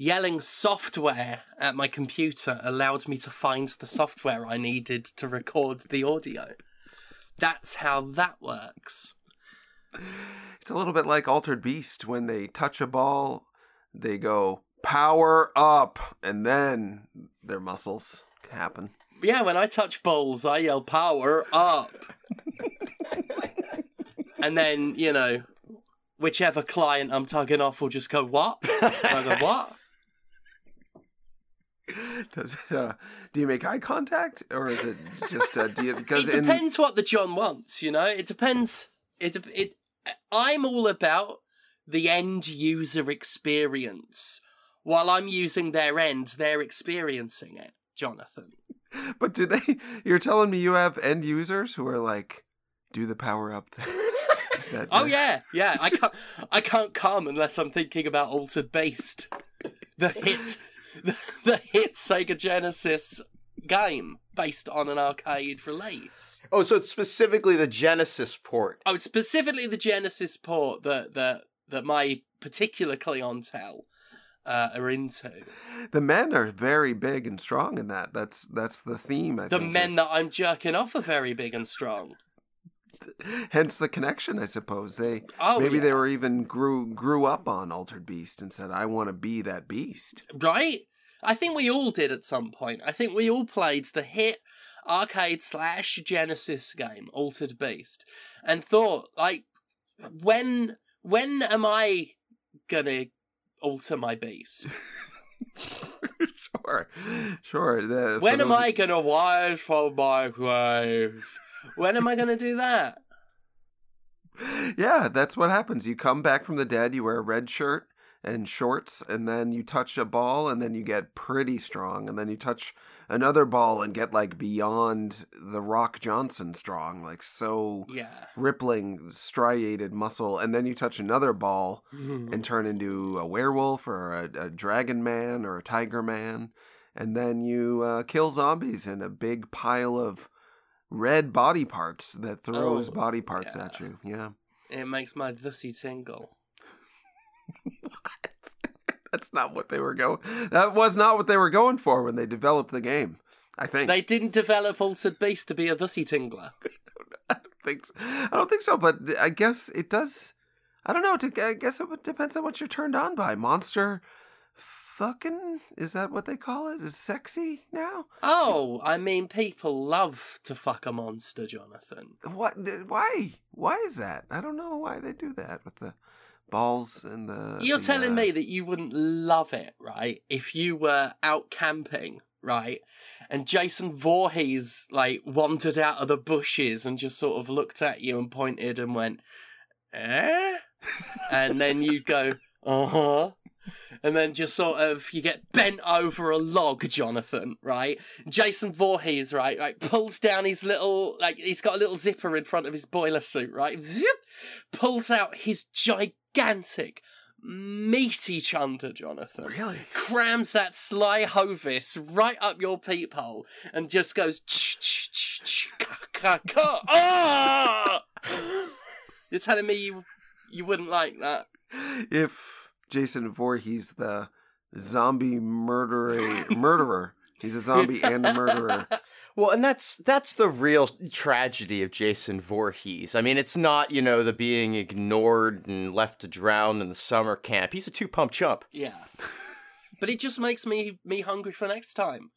yelling software at my computer allowed me to find the software I needed to record the audio. That's how that works. It's a little bit like Altered Beast when they touch a ball, they go power up, and then their muscles happen. Yeah, when I touch balls, I yell power up. and then, you know, whichever client I'm tugging off will just go, what? And I go, what? Does it, uh, do you make eye contact, or is it just uh, do you, because It in- depends what the John wants, you know? It depends. It, it, I'm all about the end user experience. While I'm using their end, they're experiencing it, Jonathan. But do they? You're telling me you have end users who are like, do the power up. That- Oh yeah, yeah. I can't. I can't come unless I'm thinking about Altered Beast. the hit, the, the hit Sega Genesis game based on an arcade release. Oh, so it's specifically the Genesis port. Oh, it's specifically the Genesis port that that that my particular clientele uh, are into. The men are very big and strong in that. That's that's the theme. I The men is- that I'm jerking off are very big and strong. hence the connection, I suppose. They Oh, maybe yeah. they were even grew grew up on Altered Beast and said, "I want to be that beast." right? I think we all did at some point. I think we all played the hit arcade slash Genesis game, Altered Beast, and thought, like, when when am I gonna alter my beast? sure, sure. The, When am I gonna rise from my grave? When am I gonna do that? Yeah, that's what happens. You come back from the dead, you wear a red shirt and shorts, and then you touch a ball, and then you get pretty strong, and then you touch another ball and get like beyond the Rock Johnson strong, like so Yeah. rippling, striated muscle, and then you touch another ball Mm-hmm. and turn into a werewolf or a, a dragon man or a tiger man, and then you uh, kill zombies in a big pile of red body parts that throws Oh, body parts yeah. at you. Yeah. It makes my pussy tingle. That's not what they were going. That was not what they were going for when they developed the game. I think. They didn't develop Altered Beast to be a pussy tingler. I don't think. So. I don't think so. But I guess it does. I don't know. I guess it depends on what you're turned on by. Monster, fucking is that what they call it? Is sexy now? Oh, I mean, people love to fuck a monster, Jonathan. What? Why? Why is that? I don't know why they do that with the balls and the. You're the, telling uh, me that you wouldn't love it, right? If you were out camping, right? And Jason Voorhees, like, wandered out of the bushes and just sort of looked at you and pointed and went, eh? and then you'd go, uh huh. And then just sort of you get bent over a log, Jonathan, right? Jason Voorhees, right, like pulls down his little like he's got a little zipper in front of his boiler suit, right? Zip, pulls out his gigantic, meaty chunder, Jonathan. Really? Crams that sly hovis right up your peephole and just goes ch ch ch ch ka ka ka. Ah! You're telling me you you wouldn't like that? If Jason Voorhees, the zombie murderer, murderer, he's a zombie and a murderer. Well, and that's that's the real tragedy of Jason Voorhees. I mean, it's not you know the being ignored and left to drown in the summer camp. He's a two pump chump. Yeah. But it just makes me me hungry for next time.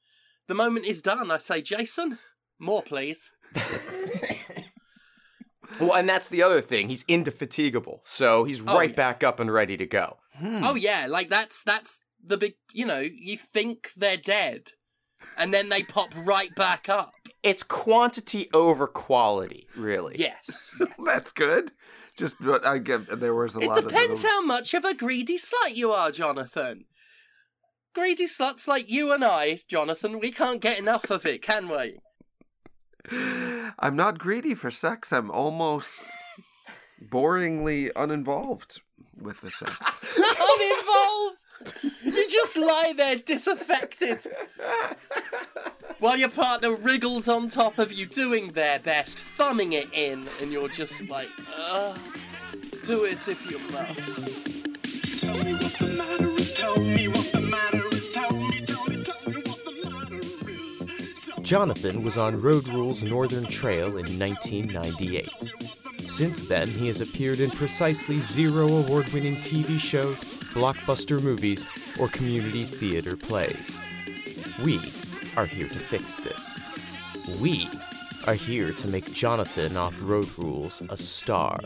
The moment is done, I say, Jason, more please. Well, and that's the other thing. He's indefatigable, so he's Oh, right yeah. back up and ready to go. Hmm. Oh yeah, like that's that's the big you know, you think they're dead. And then they pop right back up. It's quantity over quality, really. Yes. That's good. Just uh, I get. There was a It lot depends of how much of a greedy slut you are, Jonathan. Greedy sluts like you and I, Jonathan, we can't get enough of it, can we? I'm not greedy for sex. I'm almost boringly uninvolved with the sex. uninvolved! You just lie there disaffected while your partner wriggles on top of you, doing their best, thumbing it in, and you're just like, do it if you must. Jonathan was on Road Rule's Northern Trail in 1998. Since then, he has appeared in precisely zero award winning TV shows, blockbuster movies, or community theater plays. We are here to fix this. We are here to make Jonathan off Road Rules a star.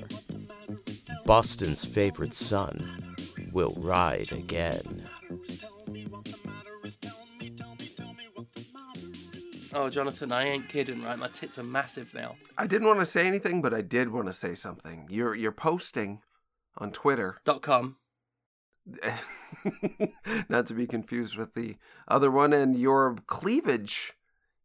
Boston's favorite son will ride again. Oh, Jonathan, I ain't kidding, right? My tits are massive now. I didn't want to say anything, but I did want to say something. You're you're posting on Twitter, Dot com. not to be confused with the other one, and your cleavage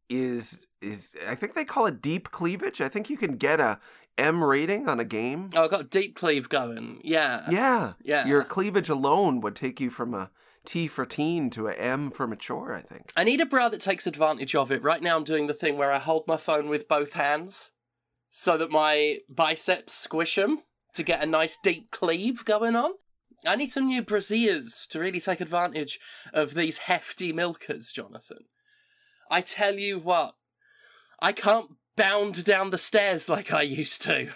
is is I think they call it deep cleavage. I think you can get a M rating on a game. Oh, I got deep cleave going. Yeah. Yeah, Yeah. Your cleavage alone would take you from a T for teen to a M for mature. I think. I need a bra that takes advantage of it. Right now, I'm doing the thing where I hold my phone with both hands so that my biceps squish them to get a nice deep cleave going on. I need some new brassieres to really take advantage of these hefty milkers, Jonathan. I tell you what, I can't bound down the stairs like I used to.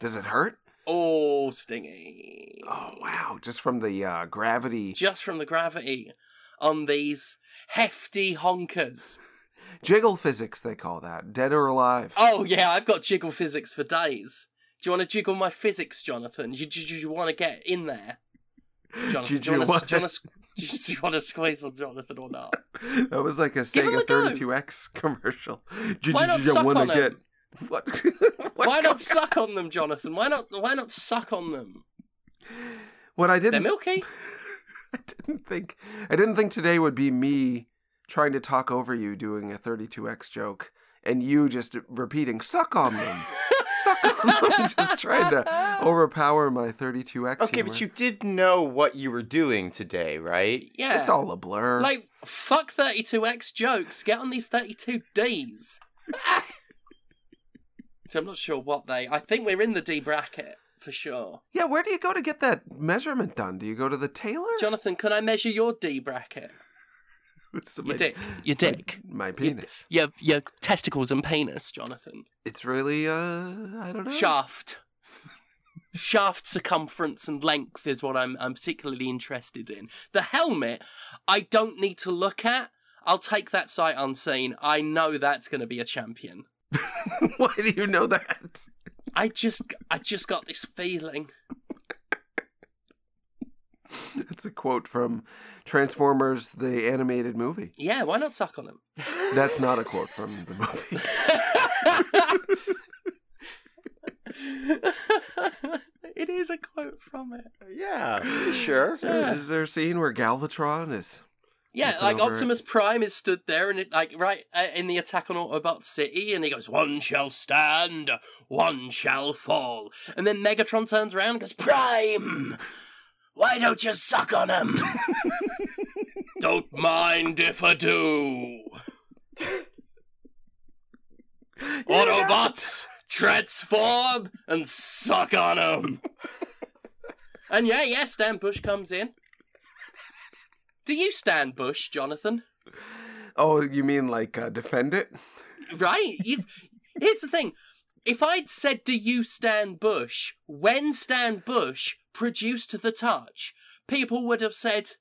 Does it hurt? Oh, stingy. Oh wow! Just from the uh, gravity, Just from the gravity on these hefty honkers. jiggle physics they call that. Dead or alive. Oh yeah, I've got jiggle physics for days. Do you want to jiggle my physics, Jonathan? Do you, do you, want to get in there, Jonathan? Do you you want to? Do you want to? Do you want to squeeze them, Jonathan, or not? That was like a Give Sega a 32X commercial. Did Why you, not you suck on get 'em? What? What's Why not suck on them, Jonathan? Why not? Why not suck on them? What I didn't. They're didn't milky. I didn't think I didn't think today would be me trying to talk over you doing a 32X joke and you just repeating suck on them. suck on them just trying to overpower my 32X Okay, humor. but you did know what you were doing today, right? Yeah. It's all a blur. Like fuck 32x jokes. Get on these 32Ds. Which I'm not sure what they. I think we're in the D bracket for sure. yeah, where do you go to get that measurement done? Do you go to the tailor? Jonathan, can I measure your D bracket? Your my- dick. Your dick. My Your- penis. Your, your testicles and penis, Jonathan. It's really uh I don't know. Shaft. Shaft circumference and length is what I'm I'm particularly interested in. The helmet, I don't need to look at. I'll take that sight unseen. I know that's going to be a champion. Why do you know that? I just I just got this feeling. That's a quote from Transformers the animated movie. Yeah, why not suck on him? That's not a quote from the movie. it is a quote from it. Yeah, sure. Yeah. Is there a scene where Galvatron is Yeah, like over it. Optimus Prime is stood there and it like right uh, in the attack on Autobot City and he goes, One shall stand, one shall fall. And then Megatron turns around and goes, Prime! Why don't you suck on him? don't mind if I do. Autobots, transform and suck on him. and yeah, yeah, Stan Bush comes in. Do you stand Bush, Jonathan? Oh, you mean like uh, defend it? Right? You. Here's the thing. If I'd said, "Do you stand Bush?" when Stan Bush produced the touch, people would have said,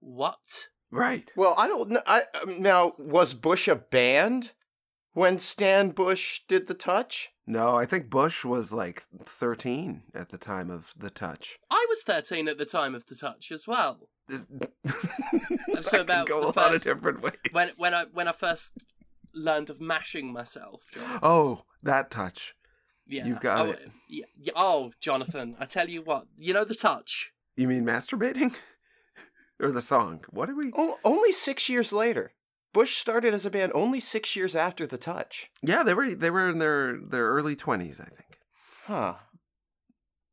"What?" Right. Well, I don't know. I, um, now, was Bush a band when Stan Bush did the touch? No, I think Bush was like 13 at the time of the touch. I was 13 at the time of the touch as well. This- So that can about go the a lot of different ways. When when I when I first learned of mashing myself, John. Oh, that touch. Yeah, You've got oh, it. Yeah, yeah, oh, Jonathan, I tell you what. You know the touch. You mean masturbating? or the song? What are we? O- only six years later. Bush started as a band only six years after the touch. Yeah, they were they were in their their early 20s, I think. Huh.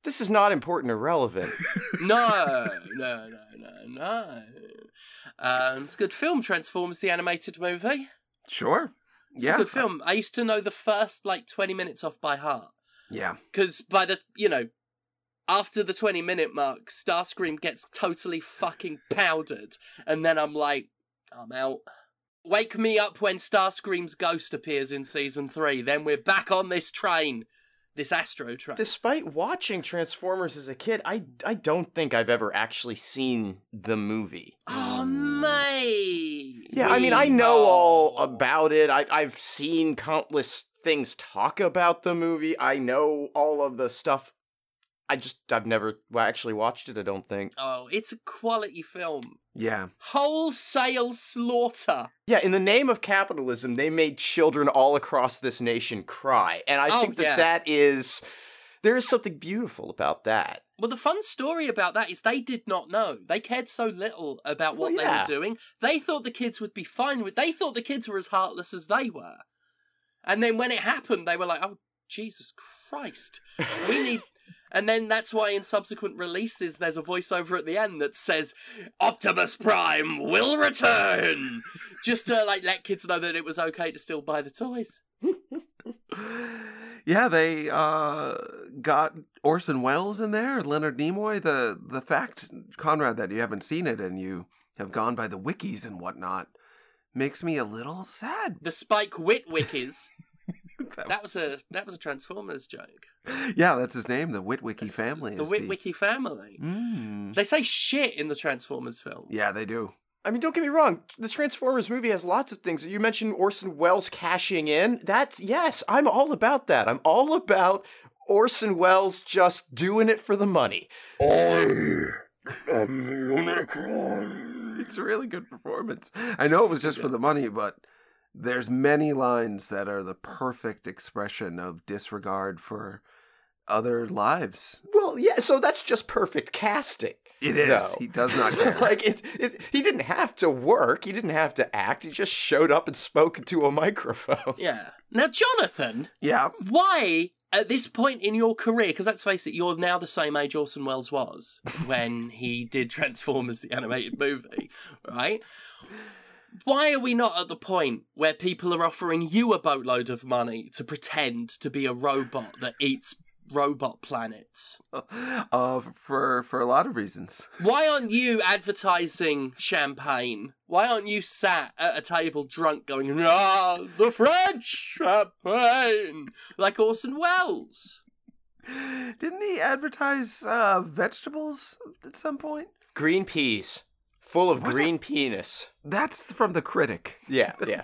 This is not important or relevant. No, no, no, no, no. Um, it's a good film, Transformers the animated movie. Sure. It's yeah. a good film. I used to know the first like twenty minutes off by heart Yeah. because by the you know after the twenty minute mark, Starscream gets totally fucking powdered, and then I'm like, I'm out. Wake me up when Starscream's ghost appears in season three. Then we're back on this train, this Astrotrain. Despite watching Transformers as a kid, I I don't think I've ever actually seen the movie. Oh, mate. Yeah, I mean, I know all about it. I, I've seen countless things talk about the movie. I know all of the stuff. I just, I've never actually watched it, I don't think. Oh, it's a quality film. Yeah. Wholesale slaughter. Yeah, in the name of capitalism, they made children all across this nation cry. And I Oh, think that yeah. that is. There is something beautiful about that. Well, the fun story about that is they did not know. They cared so little about what Well, they were doing. They thought the kids would be fine with. They thought the kids were as heartless as they were. And then when it happened, they were like, "Oh, Jesus Christ, we need." And then that's why in subsequent releases, there's a voiceover at the end that says, "Optimus Prime will return," just to like let kids know that it was okay to still buy the toys. Yeah, they uh, got Orson Welles in there, Leonard Nimoy. The the fact, Conrad, that you haven't seen it and you have gone by the wikis and whatnot makes me a little sad. The Spike Witwickies. That was a that was a Transformers joke. yeah, that's his name. The Witwicky It's family. The is Witwicky family. Mm. They say shit in the Transformers film. Yeah, they do. I mean, don't get me wrong. The Transformers movie has lots of things. You mentioned Orson Welles cashing in. That's yes, I'm all about that. I'm all about Orson Welles just doing it for the money. I am the unicorn. It's a really good performance. I know it was just for the money, but there's many lines that are the perfect expression of disregard for other lives. Well, yeah, so that's just perfect casting. It is. though. He does not care. like it, it, he didn't have to work. He didn't have to act. He just showed up and spoke into a microphone. Yeah. Now, Jonathan, yeah. why at this point in your career, because let's face it, you're now the same age Orson Welles was when he did Transformers the animated movie, right? Why are we not at the point where people are offering you a boatload of money to pretend to be a robot that eats robot planets? Uh, for for a lot of reasons. Why aren't you advertising champagne? Why aren't you sat at a table drunk going, ah, the French champagne, like Orson Welles? Didn't he advertise uh, vegetables at some point? Green peas, full of Was green penis. That's from the critic, Yeah, yeah.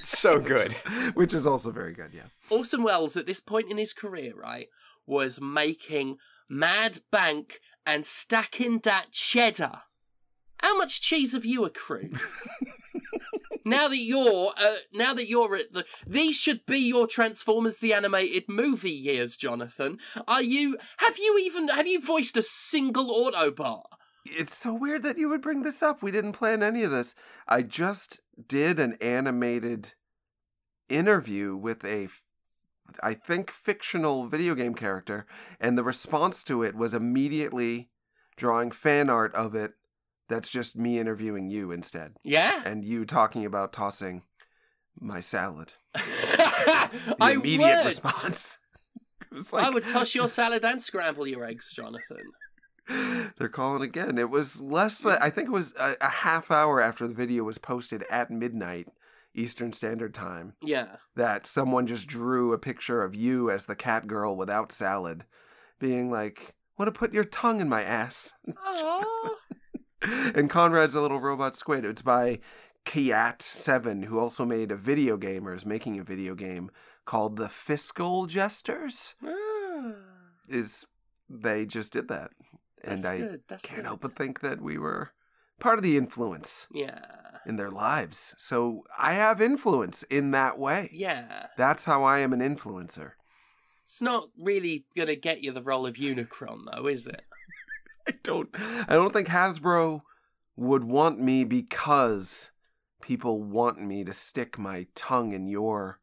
so good. which is also very good. Yeah. Orson Welles, at this point in his career, right, was making mad bank and stacking that cheddar. How much cheese have you accrued? now that you're, uh, now that you're at the, these should be your Transformers the animated movie years, Jonathan. Are you? Have you even? Have you voiced a single Autobot? It's so weird that you would bring this up. We didn't plan any of this. I just did an animated interview with a I think, fictional video game character, and the response to it was immediately drawing fan art of it. That's just me interviewing you instead, Yeah. and you talking about tossing my salad. The I immediate would. response. Was I would toss your salad and scramble your eggs, Jonathan. They're calling again. It was less than I think it was a, a half hour after the video was posted at midnight Eastern Standard Time Yeah. that someone just drew a picture of you as the cat girl without salad, being like, "Want to put your tongue in my ass?" And Conrad's a little robot squid. It's by Kiat Seven, who also made a video game or is making a video game called The Fiscal Jesters. Ah, Is they just did that, and That's I good. That's can't good. help but think that we were part of the influence Yeah. in their lives. So I have influence in that way. Yeah. That's how I am an influencer. It's not really gonna get you the role of Unicron, though, is it? I don't I don't think Hasbro would want me because people want me to stick my tongue in your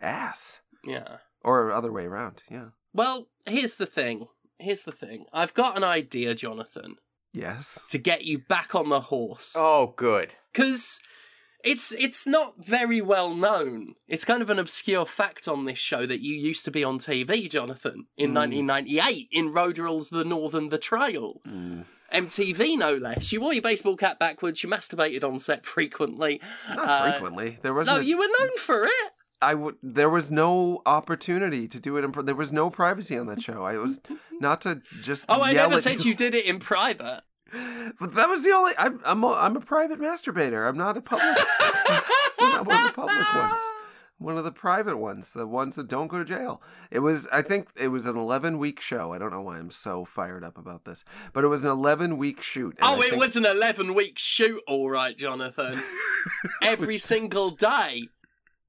ass Yeah. or other way around. Yeah. Well, here's the thing. Here's the thing. I've got an idea, Jonathan, Yes. to get you back on the horse. Oh, good. Because it's it's not very well known. It's kind of an obscure fact on this show that you used to be on TV, Jonathan, in Mm. 1998 in Road Rules: The Northern the Trail. Mm. MTV no less. You wore your baseball cap backwards. You masturbated on set frequently. Not Uh, frequently. There wasn't. No, a- you were known for it. I would. There was no opportunity to do it. In, pri- there was no privacy on that show. I was not to just. Oh, I never at said you did it in private. But that was the only. I'm. I'm. A, I'm a private masturbator. I'm not a public. I'm not one of the public ones. One of the private ones, the ones that don't go to jail. It was, I think, it was an 11 week show. I don't know why I'm so fired up about this, but it was an 11 week shoot. Oh, I it think- was an 11 week shoot, all right, Jonathan. Every single day.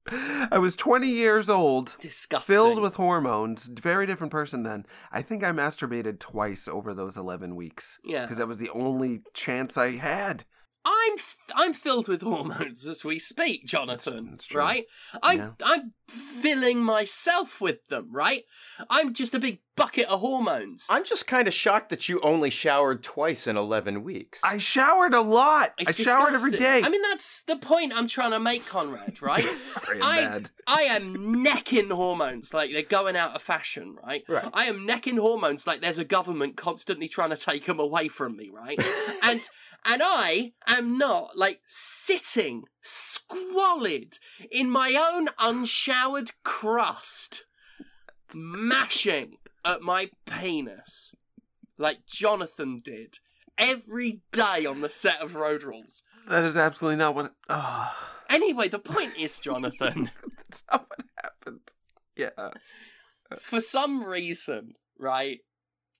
I was 20 years old, Disgusting. filled with hormones. Very different person then. I think I masturbated twice over those 11 weeks. Yeah. Because that was the only chance I had. I'm f- I'm filled with hormones as we speak, Jonathan. that's true. right? I'm Yeah. I'm filling myself with them, right? I'm just a big bucket of hormones. I'm just kind of shocked that you only showered twice in 11 weeks. I showered a lot. It's I showered every day. I mean, that's the point I'm trying to make, Conrad. Right? Very I bad. I am necking hormones like they're going out of fashion, right? Right. I am necking hormones like there's a government constantly trying to take them away from me, right? and and I am not like sitting squalid in my own unshowered crust, mashing at my penis like Jonathan did every day on the set of Road Rules. That is absolutely not what. Oh, Anyway, the point is, Jonathan. that's not what happened. Yeah. for some reason, right,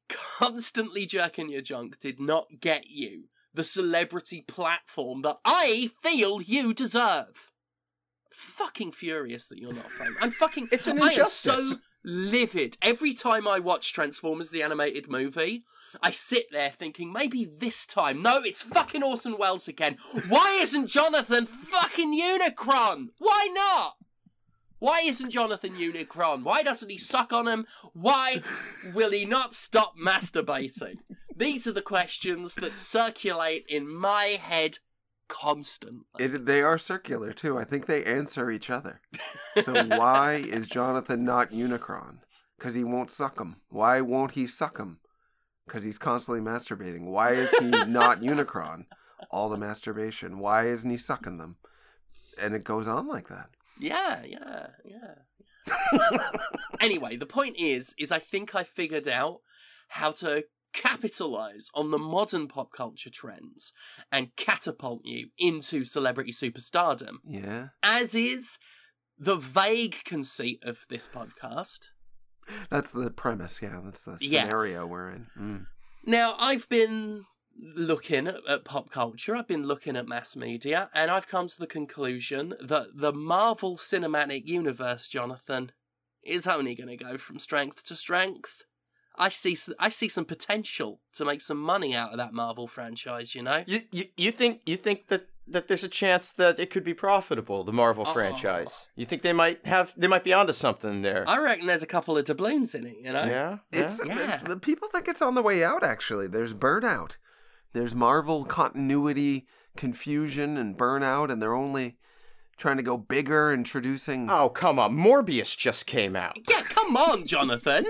constantly jerking your junk did not get you the celebrity platform that I feel you deserve. Fucking furious that you're not famous. I'm fucking. It's an injustice. I am so livid every time I watch Transformers the animated movie. I sit there thinking maybe this time. No, it's fucking Orson Welles again. Why isn't Jonathan fucking Unicron? Why not? Why isn't Jonathan Unicron? Why doesn't he suck on him? Why will he not stop masturbating? These are the questions that circulate in my head constantly. It, they are circular too. I think they answer each other. So why is Jonathan not Unicron? Because he won't suck him. Why won't he suck him? Because he's constantly masturbating. Why is he not Unicron? All the masturbation. Why isn't he sucking them? And it goes on like that. Yeah, yeah, yeah. anyway, the point is, is I think I figured out how to capitalize on the modern pop culture trends and catapult you into celebrity superstardom. Yeah. As is the vague conceit of this podcast. That's the premise. Yeah. That's the Yeah. scenario we're in. Mm. Now, I've been looking at, at pop culture, I've been looking at mass media, and I've come to the conclusion that the Marvel Cinematic Universe, Jonathan, is only going to go from strength to strength. I see, s- I see some potential to make some money out of that Marvel franchise. You know, You, you you think you think that that there's a chance that it could be profitable, the Marvel Oh. franchise? You think they might have they might be onto something there? I reckon there's a couple of doubloons in it. You know, yeah, It's yeah? Yeah. the, the people think it's on the way out. Actually, there's burnout. There's Marvel continuity confusion and burnout, and they're only trying to go bigger, introducing. Oh come on, Morbius just came out. Yeah, come on, Jonathan.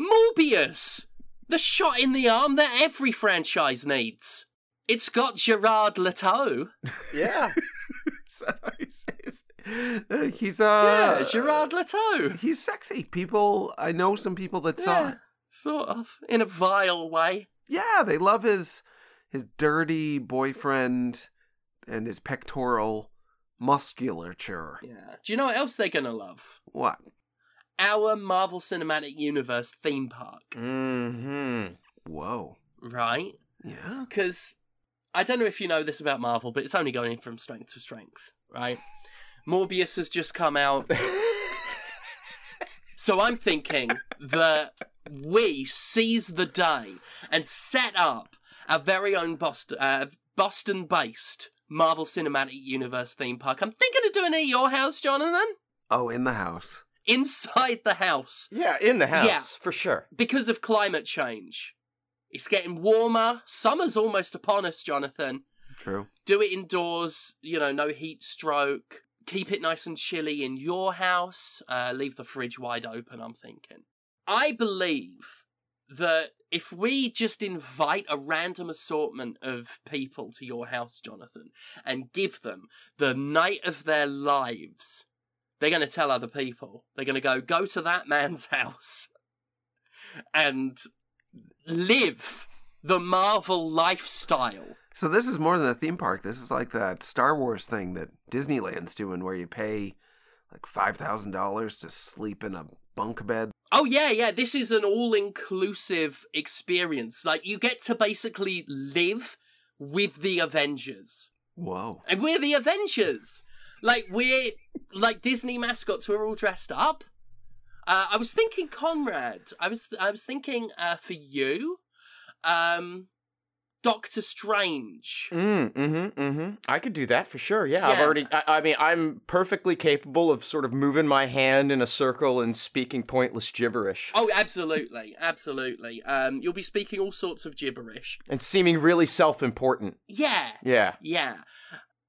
Morbius! The shot in the arm that every franchise needs. It's got Gerard Leto. Yeah, So he's, he's, uh, he's uh yeah, Gerard Leto. He's sexy. People, I know some people that saw Yeah, it. sort of. In a vile way. Yeah, they love his his dirty boyfriend and his pectoral musculature. Yeah. Do you know what else they're gonna love? What? Our Marvel Cinematic Universe theme park, hmm Whoa. right? Yeah. Because I don't know if you know this about Marvel, but it's only going from strength to strength, right? Morbius has just come out. So I'm thinking that we seize the day and set up our very own Boston, uh, Boston-based Marvel Cinematic Universe theme park. I'm thinking of doing it at your house, Jonathan. Oh, in the house. Inside the house yeah, in the house Yeah. for sure. because of climate change. It's getting warmer. Summer's almost upon us, Jonathan. True. Do it indoors, you know, no heat stroke. Keep it nice and chilly in your house. Uh, leave the fridge wide open, I'm thinking. I believe that if we just invite a random assortment of people to your house, Jonathan, and give them the night of their lives, they're going to tell other people. They're going to go, go to that man's house and live the Marvel lifestyle. So this is more than a theme park. This is like that Star Wars thing that Disneyland's doing, where you pay like five thousand dollars to sleep in a bunk bed. Oh yeah, yeah. This is an all-inclusive experience. Like you get to basically live with the Avengers, Whoa! and we're the Avengers. Like we're like Disney mascots. We're all dressed up. Uh, I was thinking, Conrad. I was I was thinking uh, for you, um, Doctor Strange. Mm, mm-hmm, mm-hmm. I could do that for sure. Yeah, I've already. I, I mean, I'm perfectly capable of sort of moving my hand in a circle and speaking pointless gibberish, Oh, absolutely, absolutely. Um, you'll be speaking all sorts of gibberish. and seeming really self-important. Yeah, Yeah. Yeah.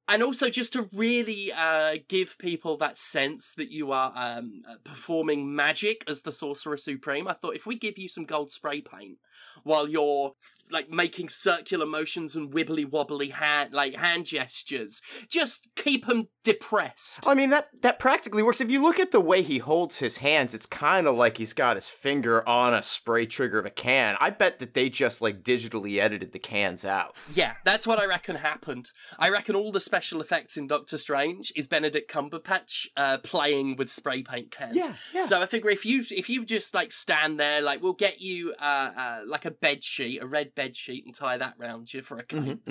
And also just to really uh, give people that sense that you are um, uh, performing magic as the Sorcerer Supreme, I thought if we give you some gold spray paint while you're like making circular motions and wibbly wobbly hand like hand gestures, just keep him depressed. I mean that that practically works. If you look at the way he holds his hands, it's kind of like he's got his finger on a spray trigger of a can. I bet that they just like digitally edited the cans out. Yeah, that's what I reckon happened. I reckon all the special effects in Doctor Strange is Benedict Cumberbatch uh, playing with spray paint cans. Yeah, yeah. So I figure if you if you just like stand there, like we'll get you uh, uh like a bed sheet, a red bed sheet, and tie that round you for a cape.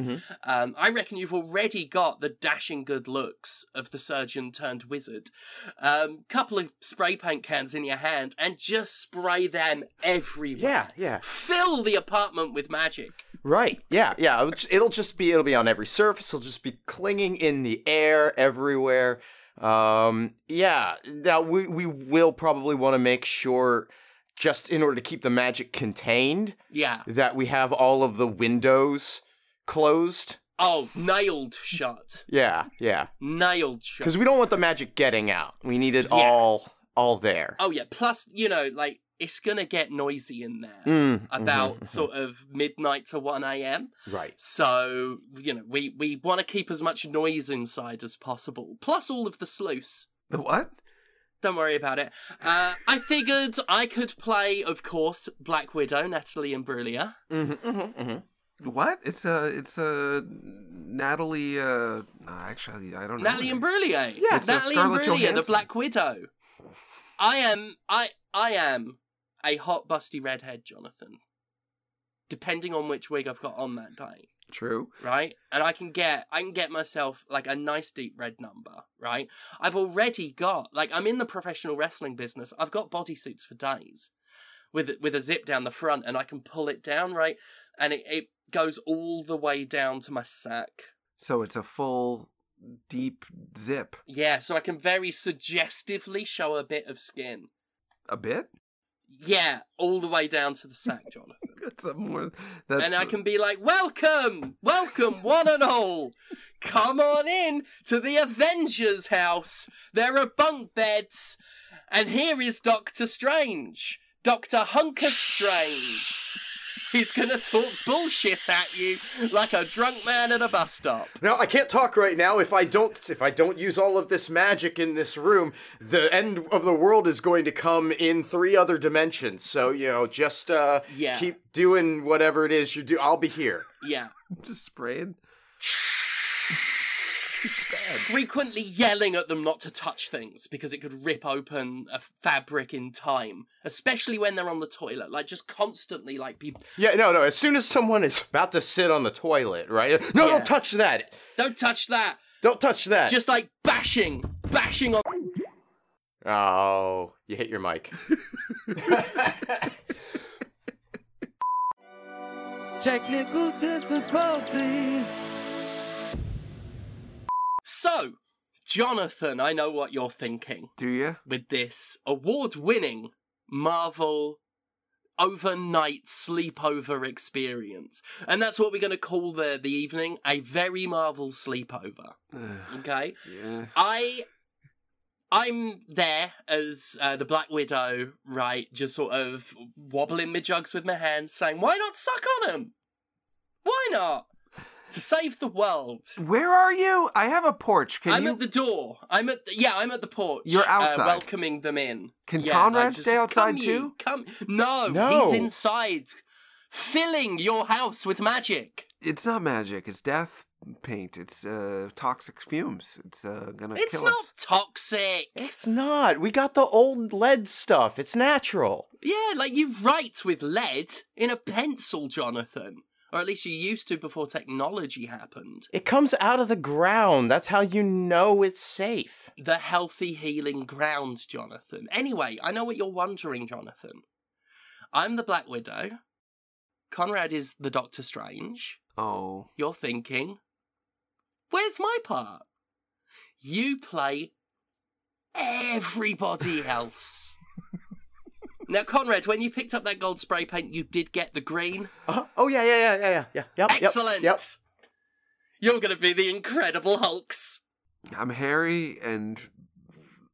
Um, I reckon you've already got the dashing good looks of the surgeon turned wizard. Um, couple of spray paint cans in your hand, and just spray them everywhere. Yeah, yeah. Fill the apartment with magic. Right. Yeah, yeah. It'll just- It'll just be it'll be on every surface. It'll just be clinging in the air everywhere. Um yeah. Now we we will probably want to make sure just in order to keep the magic contained Yeah. that we have all of the windows closed. Oh, nailed shut. Yeah, yeah. Nailed shut. Cuz we don't want the magic getting out. We need it Yeah. all all there. Oh yeah. Plus, you know, like it's gonna get noisy in there Mm, about mhm, sort of midnight to one a.m. right. So you know, we we want to keep as much noise inside as possible. Plus all of the sluice. The what? Don't worry about it. Uh, I figured I could play, of course, Black Widow, Natalie Imbruglia. Mhm, mhm, mhm. What? It's a it's a Natalie. Uh, actually, I don't know. Natalie. Imbruglia. Yeah. It's, Natalie Imbruglia, the Black Widow. I am. I. I am a hot, busty redhead, Jonathan. Depending on which wig I've got on that day, True. right? And I can get, I can get myself like a nice deep red number, right? I've already got, like, I'm in the professional wrestling business. I've got bodysuits for days, with with a zip down the front, and I can pull it down, right? And it, it goes all the way down to my sack. So it's a full deep zip. Yeah, so I can very suggestively show a bit of skin. A bit. Yeah, all the way down to the sack, Jonathan. A more. That's and I can be like, welcome, welcome, one and all. Come on in to the Avengers house. There are bunk beds. And here is Doctor Strange. Dr. Hunker Strange. He's gonna talk bullshit at you like a drunk man at a bus stop. Now I can't talk right now. If I don't, if I don't use all of this magic in this room, the end of the world is going to come in three other dimensions. So you know, just uh, Yeah. keep doing whatever it is you do. I'll be here. Yeah. just spraying. frequently yelling at them not to touch things because it could rip open a fabric in time, especially when they're on the toilet. Like just constantly, like be Yeah, no, no. As soon as someone is about to sit on the toilet, right? No, Yeah. don't touch that. don't touch that. Don't touch that. Just like bashing, bashing on. oh, you hit your mic. Technical difficulties. So, Jonathan, I know what you're thinking Do you? with this award-winning Marvel overnight sleepover experience, and that's what we're going to call the the evening a very Marvel sleepover. Okay. yeah. I I'm there as uh, the Black Widow, right? Just sort of wobbling my jugs with my hands, saying, "Why not suck on them? Why not? To save the world." Where are you? I have a porch. Can I'm you? at the door. I'm at the, yeah. I'm at the porch. You're outside. uh, welcoming them in. Can yeah, Conrad just, stay outside come you, too? Come. No, No. he's inside, filling your house with magic. It's not magic. It's death paint. It's uh, toxic fumes. It's uh, gonna It's kill not us. toxic. It's not. We got the old lead stuff. It's natural. Yeah, like you write with lead in a pencil, Jonathan. Or at least you used to before technology happened. It comes out of the ground. That's how you know it's safe. The healthy healing ground, Jonathan. Anyway, I know what you're wondering, Jonathan. I'm the Black Widow. Conrad is the Doctor Strange. Oh, You're thinking, where's my part? You play everybody else. Now, Conrad, when you picked up that gold spray paint, you did get the green. Uh-huh. Oh yeah, yeah, yeah, yeah, yeah, yeah. Yep, yep, Excellent. Yep. You're going to be the Incredible Hulks. I'm hairy and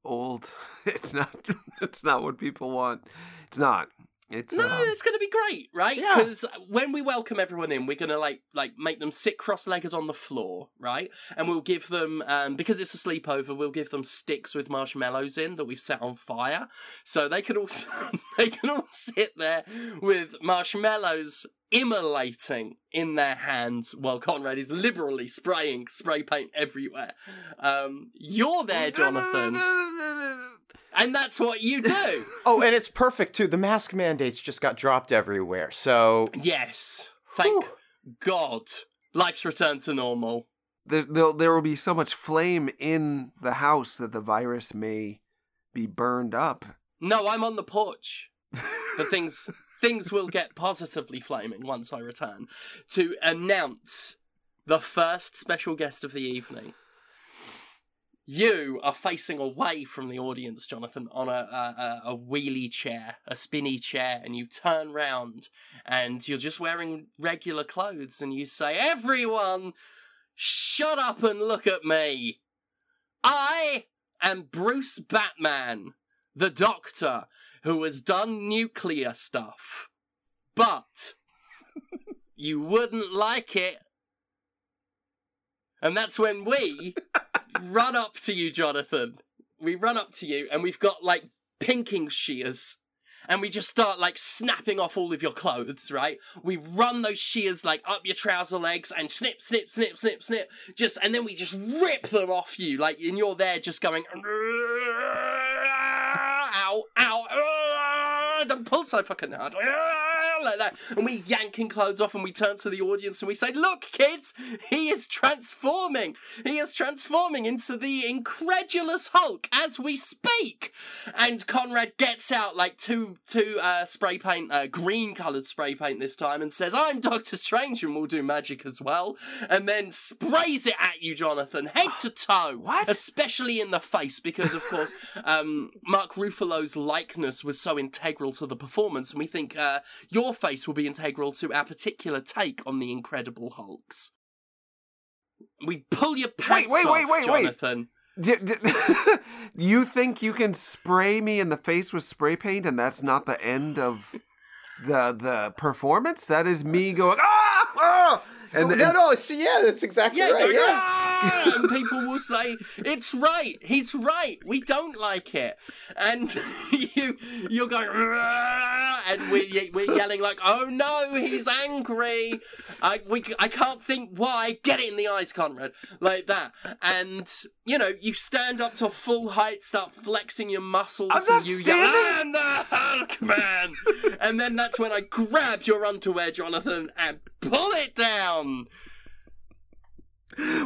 old. It's not. It's not what people want. It's not. It's No, um, it's going to be great, right? Yeah. Because when we welcome everyone in, we're going to like like make them sit cross-legged on the floor, right? And we'll give them um, because it's a sleepover. We'll give them sticks with marshmallows in that we've set on fire, so they can all they can all sit there with marshmallows immolating in their hands while Conrad is liberally spraying spray paint everywhere. Um, you're there, Jonathan, and that's what you do. Oh, and it's perfect too. The mask mandates just got dropped everywhere. So Yes. Thank God. Life's returned to normal. there, there, there will be so much flame in the house that the virus may be burned up. No, I'm on the porch. But things things will get positively flaming once I return to announce the first special guest of the evening. You are facing away from the audience, Jonathan, on a, a, a wheelie chair, a spinny chair, and you turn round and you're just wearing regular clothes and you say, Everyone, shut up and look at me. I am Bruce Batman, the Doctor, who has done nuclear stuff. But you wouldn't like it. And that's when we run up to you, Jonathan. We run up to you and we've got like pinking shears. And we just start like snapping off all of your clothes, right? We run those shears like up your trouser legs and snip, snip, snip, snip, snip. Just and then we just rip them off you, like and you're there just going ow, ow, don't pull so fucking hard. Like that. And we yanking clothes off and we turn to the audience and we say, Look, kids, he is transforming. He is transforming into the incredulous Hulk as we speak. And Conrad gets out like two two uh, spray paint, uh, green coloured spray paint this time, and says, I'm Doctor Strange and we'll do magic as well. And then sprays it at you, Jonathan, head to toe. What? Especially in the face, because of course, um, Mark Ruffalo's likeness was so integral to the performance, and we think uh, your face will be integral to our particular take on the Incredible Hulks. We pull your pants wait, wait, off, wait, wait. Jonathan. D- d- you think you can spray me in the face with spray paint and that's not the end of the the performance? That is me going ah, ah! and no, and- no. See, yeah, that's exactly Yeah, right. going, Yeah. "Ah!" And people will say, "It's right. He's right. We don't like it." And you, you're going, "Ah!" and we're, we're yelling like, "Oh no, he's angry! I we I can't think why. Get it in the eyes, Conrad, like that." And you know, you stand up to full height, start flexing your muscles, I'm and you yell. "I'm the Hulk man!" and then that's when I grab your underwear, Jonathan, and pull it down.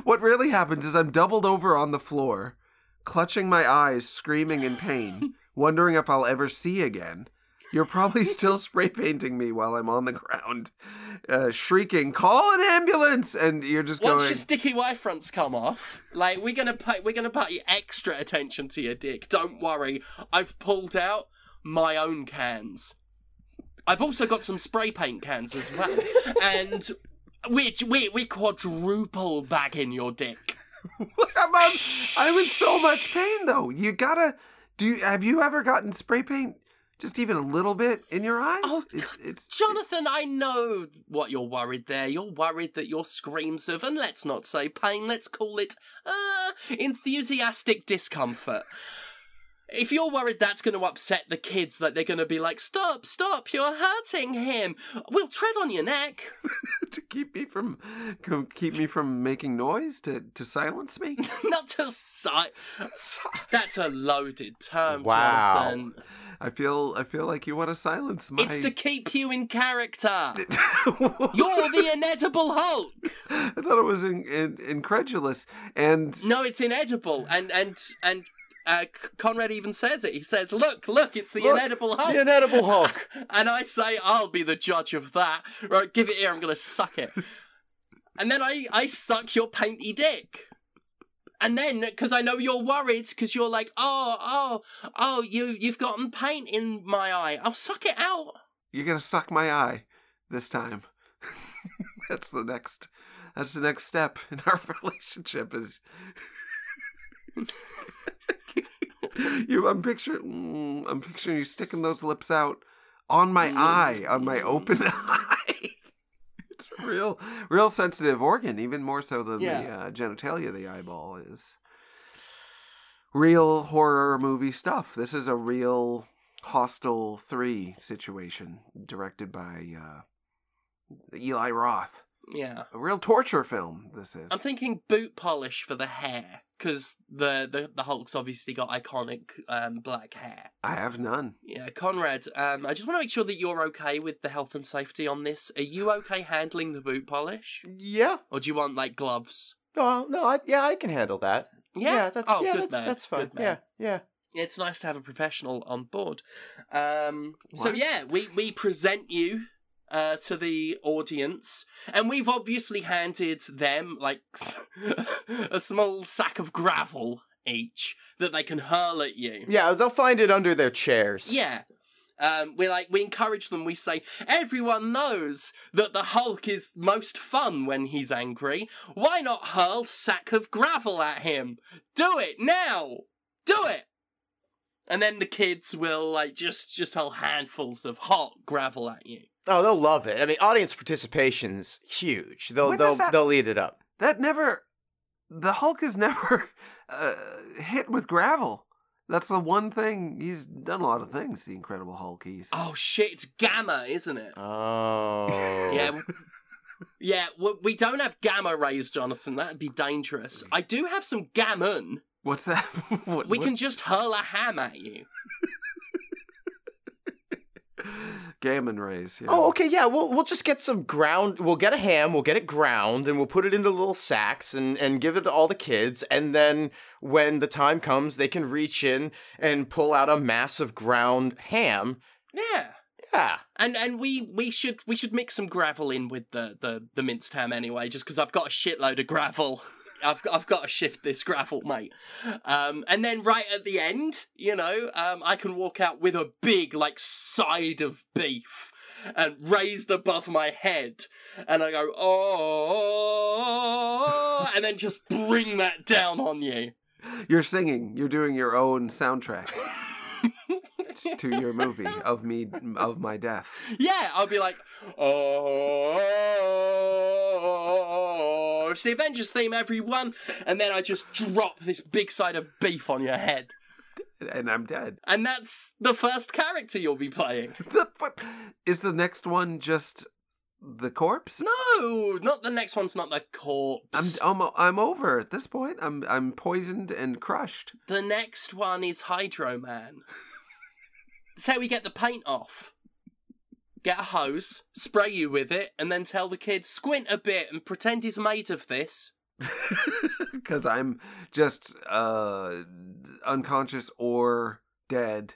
What really happens is I'm doubled over on the floor, clutching my eyes, screaming in pain, wondering if I'll ever see again. You're probably still spray painting me while I'm on the ground, uh, shrieking, "Call an ambulance!" And you're just Once going. your sticky Y fronts come off, like we're gonna pay, we're gonna pay extra attention to your dick. Don't worry, I've pulled out my own cans. I've also got some spray paint cans as well, and we're we we quadruple back in your dick. I'm, I'm, in so much pain though. You gotta do. You, have you ever gotten spray paint, just even a little bit in your eyes? Oh, it's, it's Jonathan, I know what you're worried there. You're worried that your screams of, and let's not say pain, let's call it uh, enthusiastic discomfort. If you're worried that's going to upset the kids, like they're going to be like, stop, stop, you're hurting him. We'll tread on your neck. to keep me from keep me from making noise to to silence me. Not to sight. That's a loaded term, Wow. Jonathan. I feel I feel like you want to silence my. It's to keep you in character. You're the inedible Hulk. I thought it was in, in, incredulous and No, it's inedible, and and and uh, Conrad even says it. He says, "Look, look, it's the Look, inedible Hulk." The inedible Hulk. and I say, "I'll be the judge of that." Right, give it here. I'm gonna suck it, and then I I suck your painty dick. And then, because I know you're worried, because you're like, oh, oh, oh, you, you've gotten paint in my eye. I'll suck it out. you're gonna suck my eye this time. that's the next. That's the next step in our relationship. Is you? I'm picturing. mm, I'm picturing you sticking those lips out on my eye, on my open eye. It's a real, real sensitive organ, even more so than the uh, genitalia of the eyeball is. Real horror movie stuff. This is a real Hostel 3 situation directed by uh, Eli Roth. Yeah. A real torture film, this is. I'm thinking boot polish for the hair, because the, the, the Hulk's obviously got iconic um, black hair. I have none. Yeah, Conrad, um, I just want to make sure that you're okay with the health and safety on this. Are you okay handling the boot polish? Yeah. Or do you want, like, gloves? No, no, I, yeah, I can handle that. Yeah? that's Oh, yeah, good that's man, that's fine. good. Yeah, yeah. It's nice to have a professional on board. Um, so, yeah, we, we present you uh, to the audience, and we've obviously handed them, like, a small sack of gravel each that they can hurl at you. Yeah, they'll find it under their chairs. Yeah. Um, we like we encourage them. We say everyone knows that the Hulk is most fun when he's angry. Why not hurl sack of gravel at him? Do it now. Do it. And then the kids will like just just hurl handfuls of hot gravel at you. Oh, they'll love it. I mean, audience participation's huge. They'll When they'll that- they'll eat it up. That never. The Hulk is never uh, hit with gravel. That's the one thing. He's done a lot of things, the Incredible Hulk. He's. Oh shit! It's gamma, isn't it? Oh. Yeah. Yeah, we don't have gamma rays, Jonathan. That'd be dangerous. I do have some gammon. What's that? what, We what- can just hurl a ham at you. Gammon rays. Yeah. Oh, okay, yeah. We'll we'll just get some ground. We'll get a ham. We'll get it ground, and we'll put it into little sacks and and give it to all the kids. And then when the time comes, they can reach in and pull out a massive ground ham. Yeah. Yeah. And and we we should we should mix some gravel in with the the, the minced ham anyway, just because I've got a shitload of gravel. I've I've got to shift this gravel, mate. Um, and then right at the end, you know, um, I can walk out with a big like side of beef and raised above my head, and I go oh, and then just bring that down on you. You're singing. You're doing your own soundtrack to your movie of me of my death. Yeah, I'll be like, oh, it's the Avengers theme, everyone, and then I just drop this big side of beef on your head, And I'm dead. and that's the first character you'll be playing. Is the next one just the corpse? No, not the next one's not the I'm corpse. I'm I'm over at this point. I'm I'm poisoned and crushed. The next one is Hydro Man. That's how we get the paint off. Get a hose, spray you with it, and then tell the kid, squint a bit and pretend he's made of this. because I'm just uh, unconscious or dead,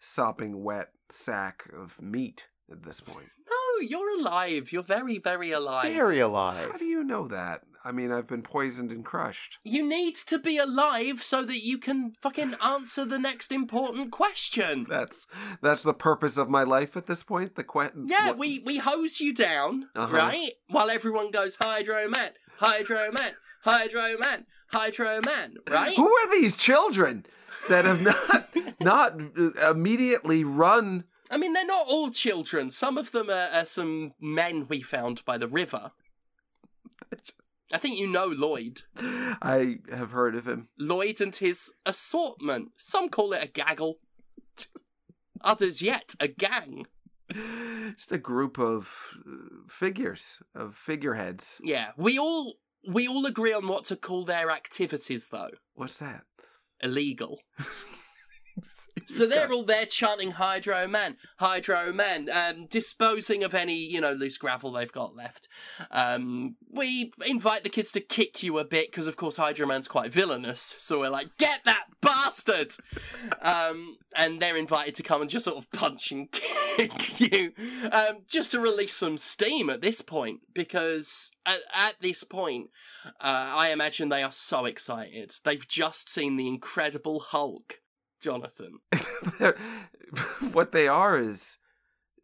sopping wet sack of meat at this point. No, you're alive. You're very, very alive. Very alive. How do you know that? I mean, I've been poisoned and crushed. You need to be alive so that you can fucking answer the next important question. That's that's the purpose of my life at this point. The que- Yeah, what- we we hose you down, Uh-huh. right? While everyone goes Hydro Man, Hydro Man, Hydro Man, Hydro Man, right? Who are these children that have not not immediately run? I mean, they're not all children. Some of them are, are some men we found by the river. I think you know Lloyd. I have heard of him. Lloyd and his assortment. Some call it a gaggle. Others yet, a gang. Just a group of uh, figures, of figureheads. Yeah, we all we all agree on what to call their activities, though. What's that? Illegal. So they're all there chanting Hydro Man, Hydro Man, um, disposing of any, you know, loose gravel they've got left. Um, we invite the kids to kick you a bit because, of course, Hydro Man's quite villainous. So we're like, get that bastard! um, and they're invited to come and just sort of punch and kick you um, just to release some steam at this point because at, at this point, uh, I imagine they are so excited. They've just seen the Incredible Hulk. Jonathan. What they are is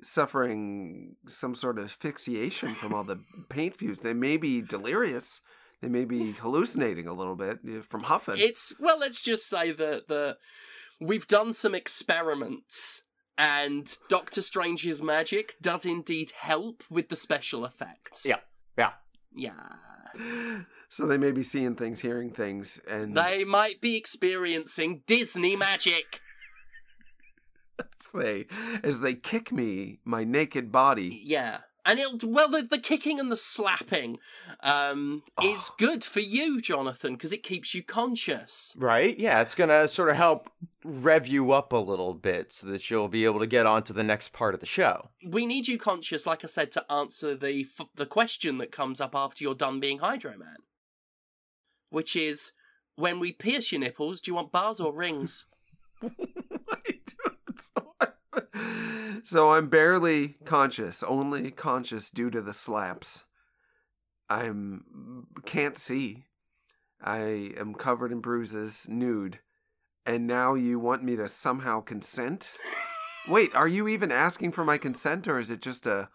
suffering some sort of asphyxiation from all the paint fumes. They may be delirious. They may be hallucinating a little bit uh, from huffing. It's well, let's just say that the we've done some experiments, and Doctor Strange's magic does indeed help with the special effects. Yeah. Yeah. yeah. so they may be seeing things, hearing things, and They might be experiencing Disney magic. as they as they kick me, my naked body. Yeah. And it'll well the, the kicking and the slapping um is Oh. good for you, Jonathan, because it keeps you conscious. Right? Yeah, it's going to sort of help rev you up a little bit so that you'll be able to get on to the next part of the show. We need you conscious, like I said, to answer the f- the question that comes up after you're done being Hydro Man, which is when we pierce your nipples, do you want bars or rings? so I'm barely conscious, only conscious due to the slaps. I'm can't see. I am covered in bruises, nude, and now you want me to somehow consent? Wait, are you even asking for my consent, or is it just a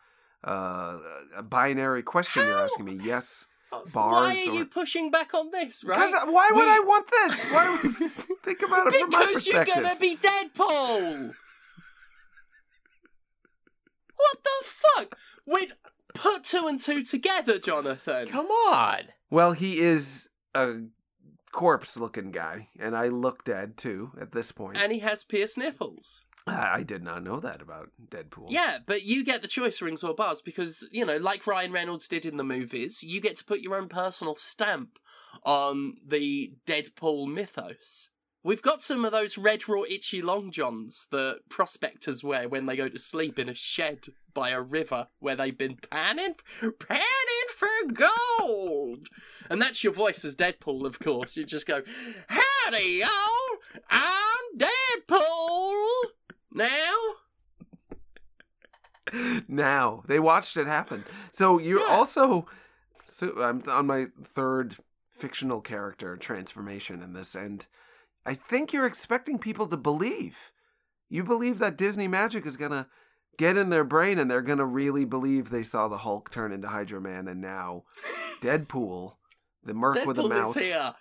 uh, a binary question you're asking me? Yes. Why are or- you pushing back on this, right? Why would We- I want this? Why would think about it from my Because you're gonna be Deadpool. What the fuck? We'd put two and two together, Jonathan. Come on. Well, he is a corpse-looking guy, and I look dead too at this point. And he has pierced nipples. I did not know that about Deadpool. Yeah, but you get the choice rings or bars because, you know, like Ryan Reynolds did in the movies, you get to put your own personal stamp on the Deadpool mythos. We've got some of those red raw itchy long johns that prospectors wear when they go to sleep in a shed by a river where they've been panning panning for gold. And that's your voice as Deadpool, of course. You just go, Howdy y'all, I'm Deadpool. Now Now they watched it happen. So you're Yeah. also. So I'm on my third fictional character transformation in this, and I think you're expecting people to believe. You believe that Disney magic is gonna get in their brain, and they're gonna really believe they saw the Hulk turn into Hydro Man, and now Deadpool, the merc with a Deadpool mouth. is here.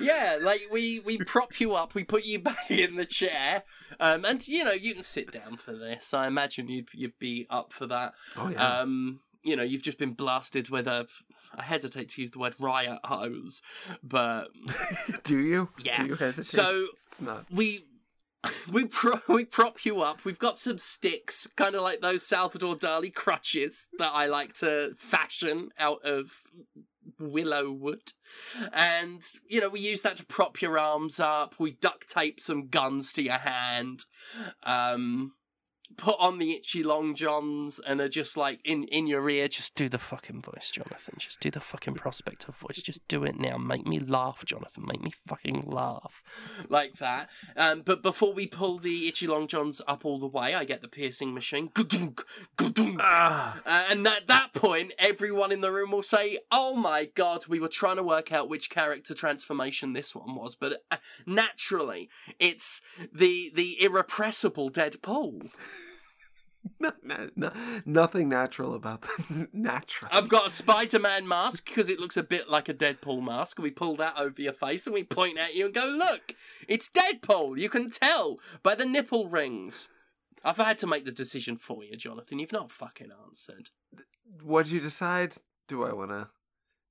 Yeah, like we we prop you up, we put you back in the chair, um, and you know you can sit down for this. I imagine you'd you'd be up for that. Oh yeah. Um, you know, you've just been blasted with a. I hesitate to use the word riot hose, but Do you? yeah. Do you hesitate? so it's not. we we pro- we prop you up. We've got some sticks, kind of like those Salvador Dali crutches that I like to fashion out of willow wood. And you know, we use that to prop your arms up. We duct tape some guns to your hand. Um put on the itchy long johns and are just like in in your ear just do the fucking voice jonathan. Just do the fucking prospector voice. Just do it now. Make me laugh jonathan. Make me fucking laugh. Like that. Um but before we pull the itchy long johns up all the way i get the piercing machine. Ga-dunk, ga-dunk. Ah. Uh, and at that point, everyone in the room will say, "Oh my god, we were trying to work out which character transformation this one was, but uh, naturally, it's the the irrepressible Deadpool." No, no, no, nothing natural about the natural. I've got a Spider Man mask because it looks a bit like a Deadpool mask. We pull that over your face and we point at you and go, Look, it's Deadpool. You can tell by the nipple rings. I've had to make the decision for you, Jonathan. You've not fucking answered. What'd you decide? Do I want to?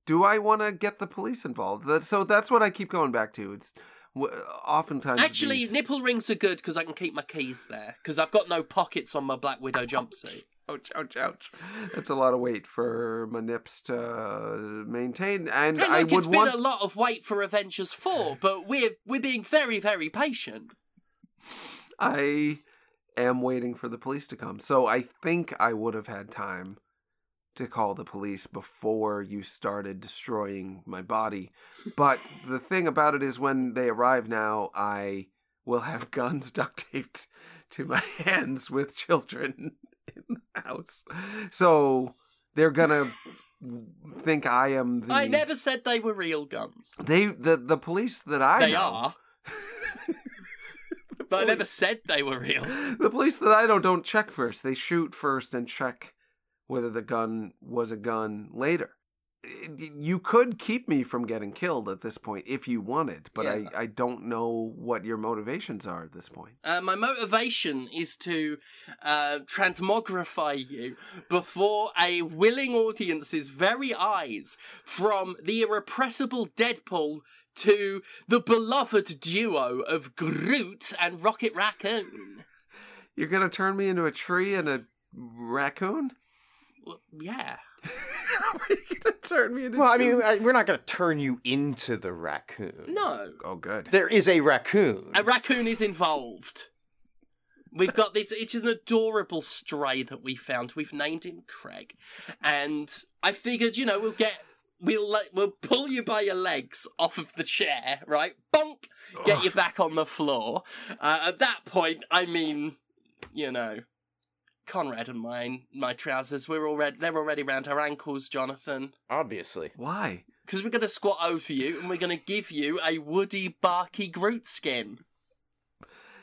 Do I want to get the police involved? That, so that's what I keep going back to. It's oftentimes Actually, these- nipple rings are good because I can keep my keys there because I've got no pockets on my Black Widow jumpsuit. ouch, ouch, ouch. That's a lot of weight for my nips to uh, maintain, and Hey, I look, would it's been want. a lot of wait for Avengers 4, but we're we're being very, very patient. I am waiting for the police to come. So I think I would have had time to call the police before you started destroying my body. But the thing about it is when they arrive now, I will have guns duct taped to my hands with children in the house. So they're gonna think I am the I never said they were real guns. they the the police that I they know are, but I never said they were real. the police that I know don't check first. They shoot first and check whether the gun was a gun later. You could keep me from getting killed at this point if you wanted, but Yeah. I, I don't know what your motivations are at this point. Uh, my motivation is to uh, transmogrify you before a willing audience's very eyes from the irrepressible Deadpool to the beloved duo of Groot and Rocket Raccoon. You're gonna turn me into a tree and a raccoon? Well, yeah. How are you gonna turn me into? Well, I mean, I- we're not going to turn you into the raccoon. No. oh, good. There is a raccoon. A raccoon is involved. We've got this. It's an adorable stray that we found. We've named him Craig, and I figured, you know, we'll get. We'll let, we'll pull you by your legs off of the chair, right? Bonk, get you back on the floor. Uh, at that point, I mean, you know, Conrad and mine, my trousers, we're already they're already round our ankles, Jonathan. Obviously. Why? Because we're gonna squat over you and we're gonna give you a woody, barky Groot skin.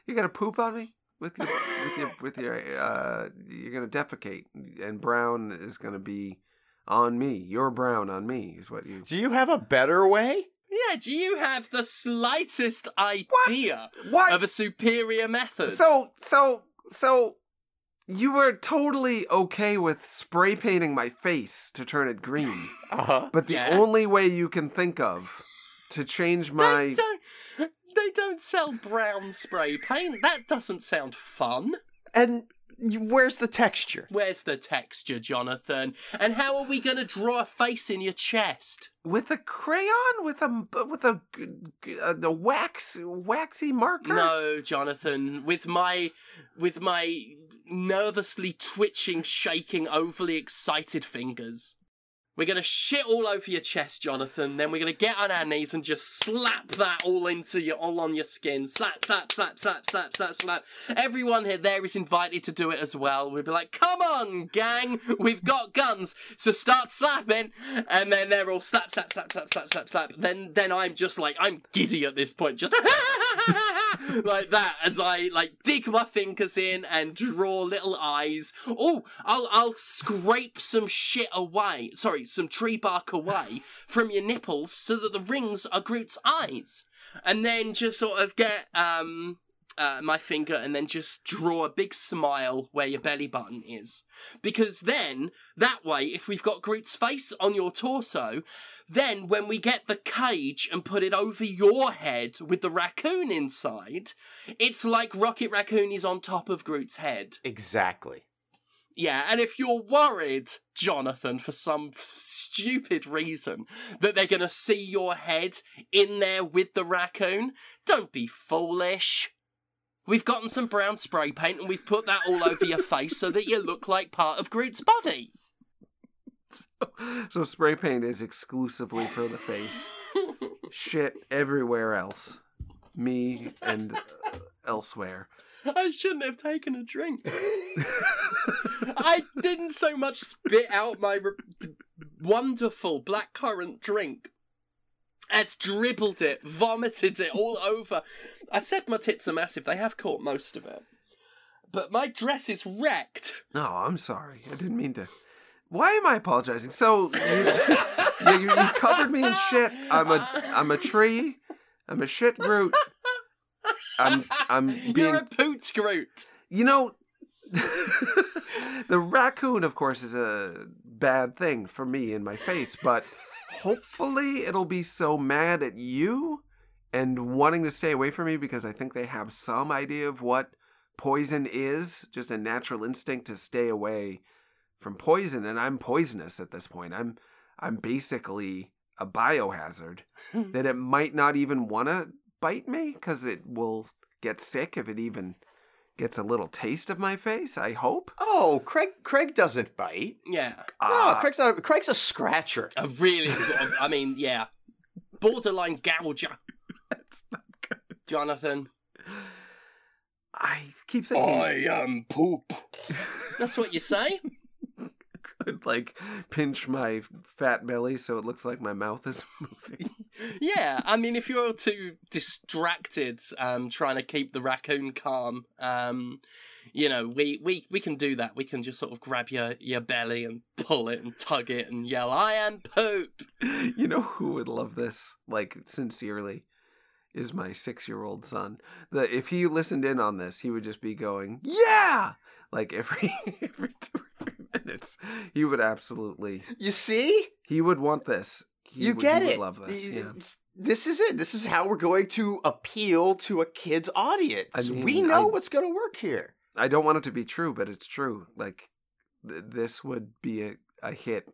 You're gonna poop on me with your with your with your uh you're gonna defecate and brown is gonna be on me. You're brown on me is what you Do you have a better way? Yeah, do you have the slightest idea What? of a superior method? So so so you were totally okay with spray painting my face to turn it green. Uh huh. But the Yeah. only way you can think of to change my they don't they don't sell brown spray paint. That doesn't sound fun. And where's the texture? Where's the texture, Jonathan? And how are we gonna draw a face in your chest? with a crayon with a with a, a, a wax waxy marker. No, Jonathan, with my with my nervously twitching, shaking, overly excited fingers. We're gonna shit all over your chest, Jonathan. Then we're gonna get on our knees and just slap that all into your, all on your skin. Slap, slap, slap, slap, slap, slap, slap. Everyone here there is invited to do it as well. We'll be like, "Come on, gang, we've got guns, so start slapping." And then they're all slap, slap, slap, slap, slap, slap, slap. Then, then I'm just like, I'm giddy at this point, just like that as I like dig my fingers in and draw little eyes. Oh, I'll I'll scrape some shit away. Sorry, some tree bark away from your nipples so that the rings are Groot's eyes, and then just sort of get um. Uh, my finger and then just draw a big smile where your belly button is. Because then, that way, if we've got Groot's face on your torso, then when we get the cage and put it over your head with the raccoon inside, it's like Rocket Raccoon is on top of Groot's head. Exactly. Yeah, and if you're worried, Jonathan, for some f- stupid reason, that they're gonna see your head in there with the raccoon, don't be foolish. We've gotten some brown spray paint and we've put that all over your face so that you look like part of Groot's body. So spray paint is exclusively for the face. Shit everywhere else. Me and uh, elsewhere. I shouldn't have taken a drink. I didn't so much spit out my re- wonderful blackcurrant drink as dribbled it, vomited it all over. I said my tits are massive. They have caught most of it. but my dress is wrecked. No, I'm sorry. I didn't mean to. Why am I apologizing? So you, you, you covered me in shit. I'm a I'm a tree. I'm a shit Groot. I'm I'm You're being a poot Groot. you know the raccoon of course is a bad thing for me in my face, but hopefully it'll be so mad at you and wanting to stay away from me because I think they have some idea of what poison is, just a natural instinct to stay away from poison and I'm poisonous at this point. I'm I'm basically a biohazard that it might not even want to bite me cuz it will get sick if it even gets a little taste of my face, I hope. Oh, Craig Craig doesn't bite. Yeah, No, Ah, Craig's not. A, Craig's a scratcher. a really. I mean, yeah, borderline gouger, that's not good. Jonathan. I keep thinking I am poop. That's what you say. Could like pinch my fat belly so it looks like my mouth is moving. Yeah, I mean, if you're too distracted, um, trying to keep the raccoon calm, um, you know, we, we, we can do that. We can just sort of grab your, your belly and pull it and tug it and yell, "I am poop." you know who would love this? Like sincerely, is my six-year-old son. That if he listened in on this, he would just be going, "Yeah!" Like every every two minutes, he would absolutely. You see, He would want this. He you would, get it. Love this. Yeah. This is it. This is how we're going to appeal to a kid's audience. I mean, we know I- what's going to work here. I don't want it to be true, but it's true. Like th- this would be a, a hit,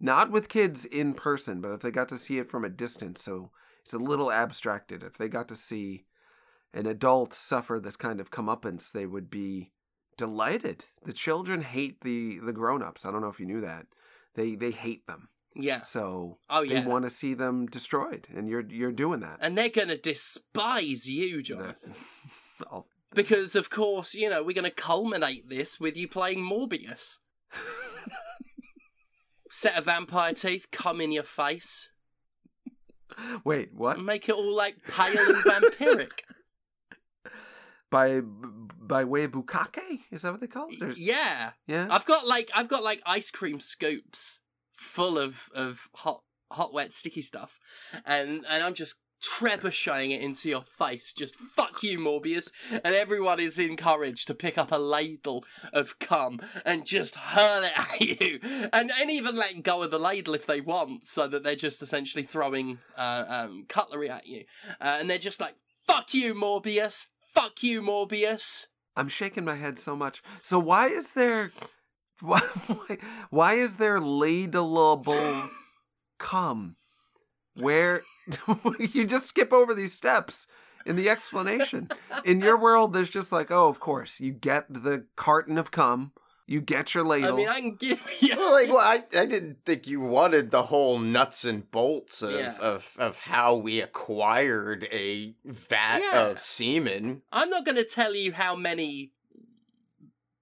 not with kids in person, but if they got to see it from a distance. So it's a little abstracted. If they got to see an adult suffer this kind of comeuppance, they would be delighted. The children hate the the grown ups. I don't know if you knew that. They they hate them. Yeah. So Oh yeah. they want to see them destroyed, and you're you're doing that. And they're gonna despise you, Jonathan. Because of course, you know, we're gonna culminate this with you playing Morbius. Set of vampire teeth, come in your face, Wait, what? make it all like pale and vampiric. By by way of bukkake? Is that what they call it? There's- Yeah. yeah. I've got like I've got like ice cream scoops full of of hot hot wet sticky stuff, and and I'm just trebucheting it into your face. Just fuck you, Morbius, and everyone is encouraged to pick up a ladle of cum and just hurl it at you, and and even let go of the ladle if they want, so that they're just essentially throwing uh, um, cutlery at you, uh, and they're just like fuck you, Morbius. Fuck you, Morbius. I'm shaking my head so much. So why is there why why, why is there ladleable cum? Where you just skip over these steps in the explanation. In your world, there's just like, oh, of course, you get the carton of cum, you get your ladle. I mean, I can give you. Well, like, well, I, I didn't think you wanted the whole nuts and bolts of, Yeah. of, of how we acquired a vat Yeah. of semen. I'm not going to tell you how many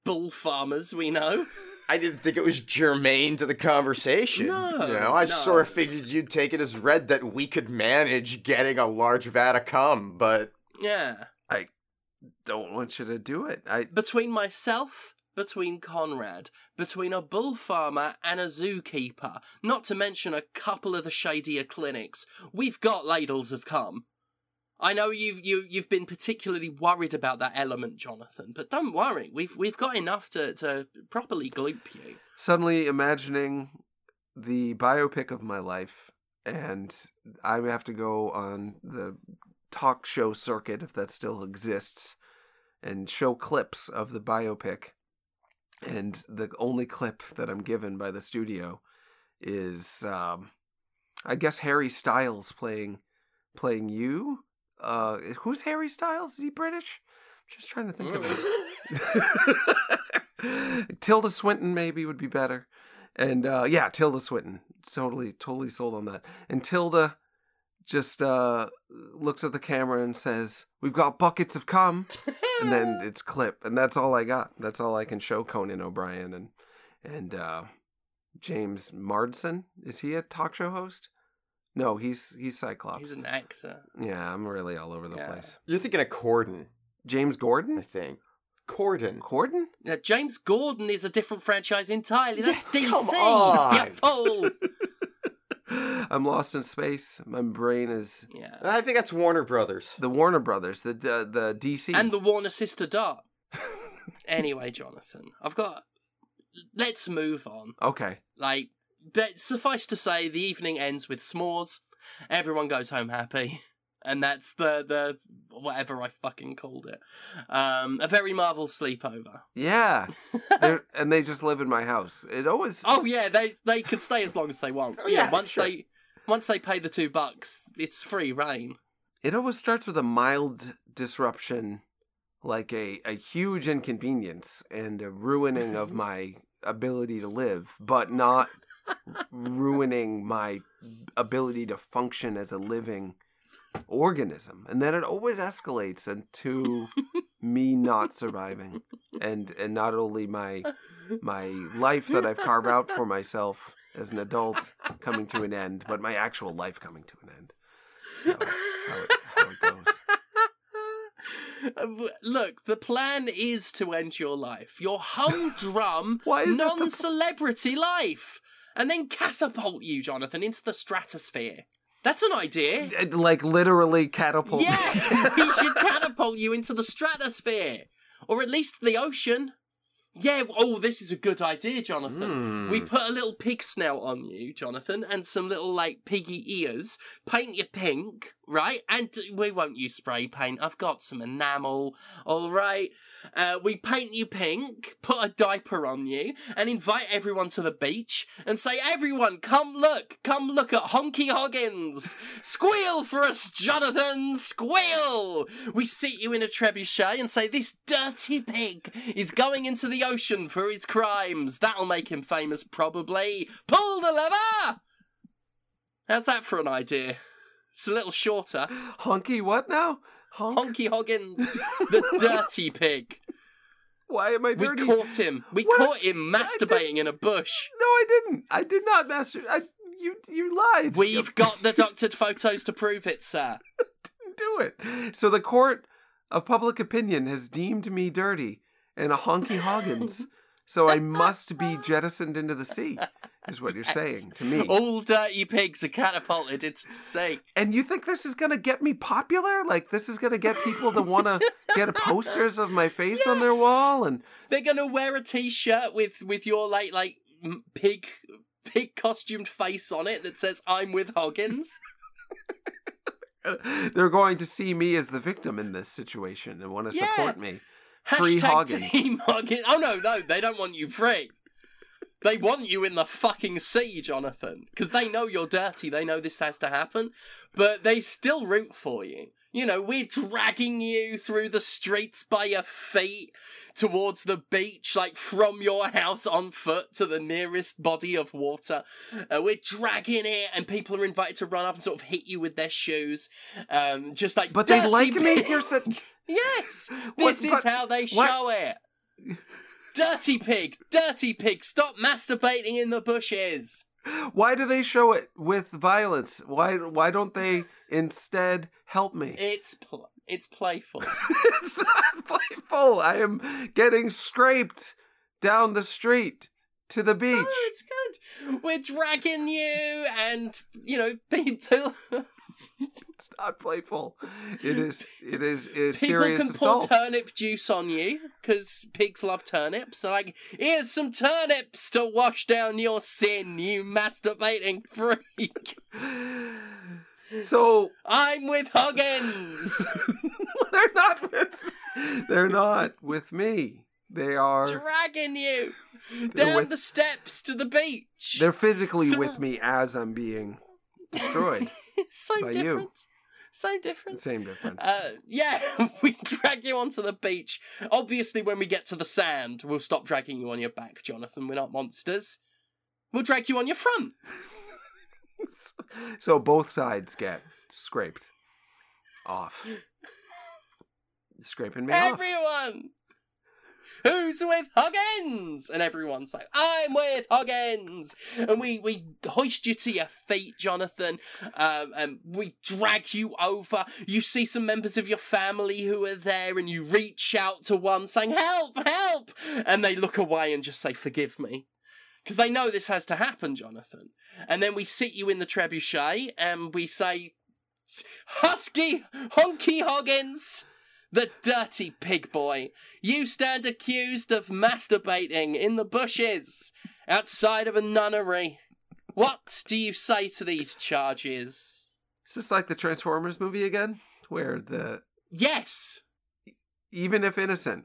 bull farmers we know. I didn't think it was germane to the conversation. No, you know, I no. sort of figured you'd take it as read that we could manage getting a large vat of cum, but Yeah. I don't want you to do it. I Between myself, between Conrad, between a bull farmer and a zookeeper, not to mention a couple of the shadier clinics, we've got ladles of cum. I know you've you you've been particularly worried about that element, Jonathan, but don't worry, we've we've got enough to, to properly gloop you. suddenly imagining the biopic of my life and I have to go on the talk show circuit if that still exists and show clips of the biopic and the only clip that I'm given by the studio is um I guess Harry Styles playing playing you uh who's Harry Styles is he British I'm just trying to think of it Tilda Swinton maybe would be better. And uh, yeah, Tilda Swinton. Totally, totally sold on that. And Tilda just uh, looks at the camera and says, We've got buckets of cum. And then it's clip. And that's all I got. That's all I can show Conan O'Brien and and uh, James Marsden. Is he a talk show host? No, he's he's Cyclops. He's an actor. Yeah, I'm really all over the Yeah. place. you're thinking of Corden, James Gordon, I think. Corden. Corden? Now, James Gordon is a different franchise entirely. That's DC. Come on. You fool. I'm lost in space. My brain is Yeah. I think that's Warner Brothers. the Warner Brothers, the uh, the, the DC. And the Warner Sister Dart. anyway, Jonathan, I've got. Let's move on. okay. Like, but suffice to say, the evening ends with s'mores. Everyone goes home happy, and that's the the whatever I fucking called it. Um, a very Marvel sleepover. Yeah. And they just live in my house. It always Oh yeah, they they can stay as long as they want. Oh, yeah, yeah, once sure. they once they pay the two bucks, it's free reign. It always starts with a mild disruption, like a, a huge inconvenience and a ruining of my ability to live, but not ruining my ability to function as a living organism. And then it always escalates into me not surviving. And and not only my my life that I've carved out for myself as an adult coming to an end, but my actual life coming to an end. So, how it, how it goes. Look, the plan is to end your life, your humdrum, Why is that the pl- non-celebrity life, and then catapult you, Jonathan, into the stratosphere. That's an idea. Like literally catapult. Yeah, he should catapult you into the stratosphere, or at least the ocean. Yeah. Oh, this is a good idea, Jonathan. Hmm. We put a little pig snout on you, Jonathan, and some little like piggy ears. Paint you pink, right? And we won't use spray paint. I've got some enamel. All right. Uh, we paint you pink, put a diaper on you, and invite everyone to the beach and say, "Everyone, come look, come look at Honky Hoggins. Squeal for us, Jonathan. Squeal." We seat you in a trebuchet and say, "This dirty pig is going into the ocean for his crimes. That'll make him famous, probably. Pull the lever." How's that for an idea? It's a little shorter. Honky, what now? Honk? Honky Hoggins, the dirty pig. Why am I dirty? We caught him. We What? caught him masturbating in a bush. No, I didn't. I did not master. I, you you lied. We've got the doctored photos to prove it, sir. didn't do it. So the court of public opinion has deemed me dirty and a honky hoggins. so I must be jettisoned into the sea, is what you're saying to me. All dirty pigs are catapulted into the sea. And you think this is gonna get me popular? Like this is gonna get people to want to get posters of my face on their wall? And They're gonna wear a t-shirt with with your like like pig pig costumed face on it that says "I'm with Hoggins." they're going to see me as the victim in this situation and want to Yeah. support me. Free Hashtag. Team. Oh no, no, they don't want you free. They want you in the fucking sea, Jonathan, because they know you're dirty. They know this has to happen, but they still root for you. You know, we're dragging you through the streets by your feet towards the beach, like from your house on foot to the nearest body of water. Uh, we're dragging it, and people are invited to run up and sort of hit you with their shoes, um, just like. But they like me. pig." You're Yes, this is but- how they what- show it. Dirty pig, dirty pig, stop masturbating in the bushes. Why do they show it with violence? Why why don't they instead help me? It's pl- it's playful. it's not playful. I am getting scraped down the street to the oh, beach. Oh, it's good. We're dragging you, and you know people. Not playful. It is. It is. It is People serious can pour assault. turnip juice on you because pigs love turnips. They're like, here's some turnips to wash down your sin, you masturbating freak. so I'm with Huggins. they're not with. They're not with me. They are. dragging you down with- the steps to the beach. They're physically with me as I'm being destroyed. so by you. So different. Same difference. Uh, yeah, we drag you onto the beach. Obviously, when we get to the sand, we'll stop dragging you on your back, Jonathan. We're not monsters. We'll drag you on your front. so both sides get scraped off. Scraping me off. Everyone! Who's with Huggins? And everyone's like, I'm with Huggins. And we, we hoist you to your feet, Jonathan. Um, and we drag you over. You see some members of your family who are there, and you reach out to one saying, Help, help. And they look away and just say, Forgive me. Because they know this has to happen, Jonathan. And then we sit you in the trebuchet and we say, Husky Honky Hoggins, the dirty pig boy, you stand accused of masturbating in the bushes outside of a nunnery. What do you say to these charges? Is this like the Transformers movie again? Where the, Yes, even if innocent,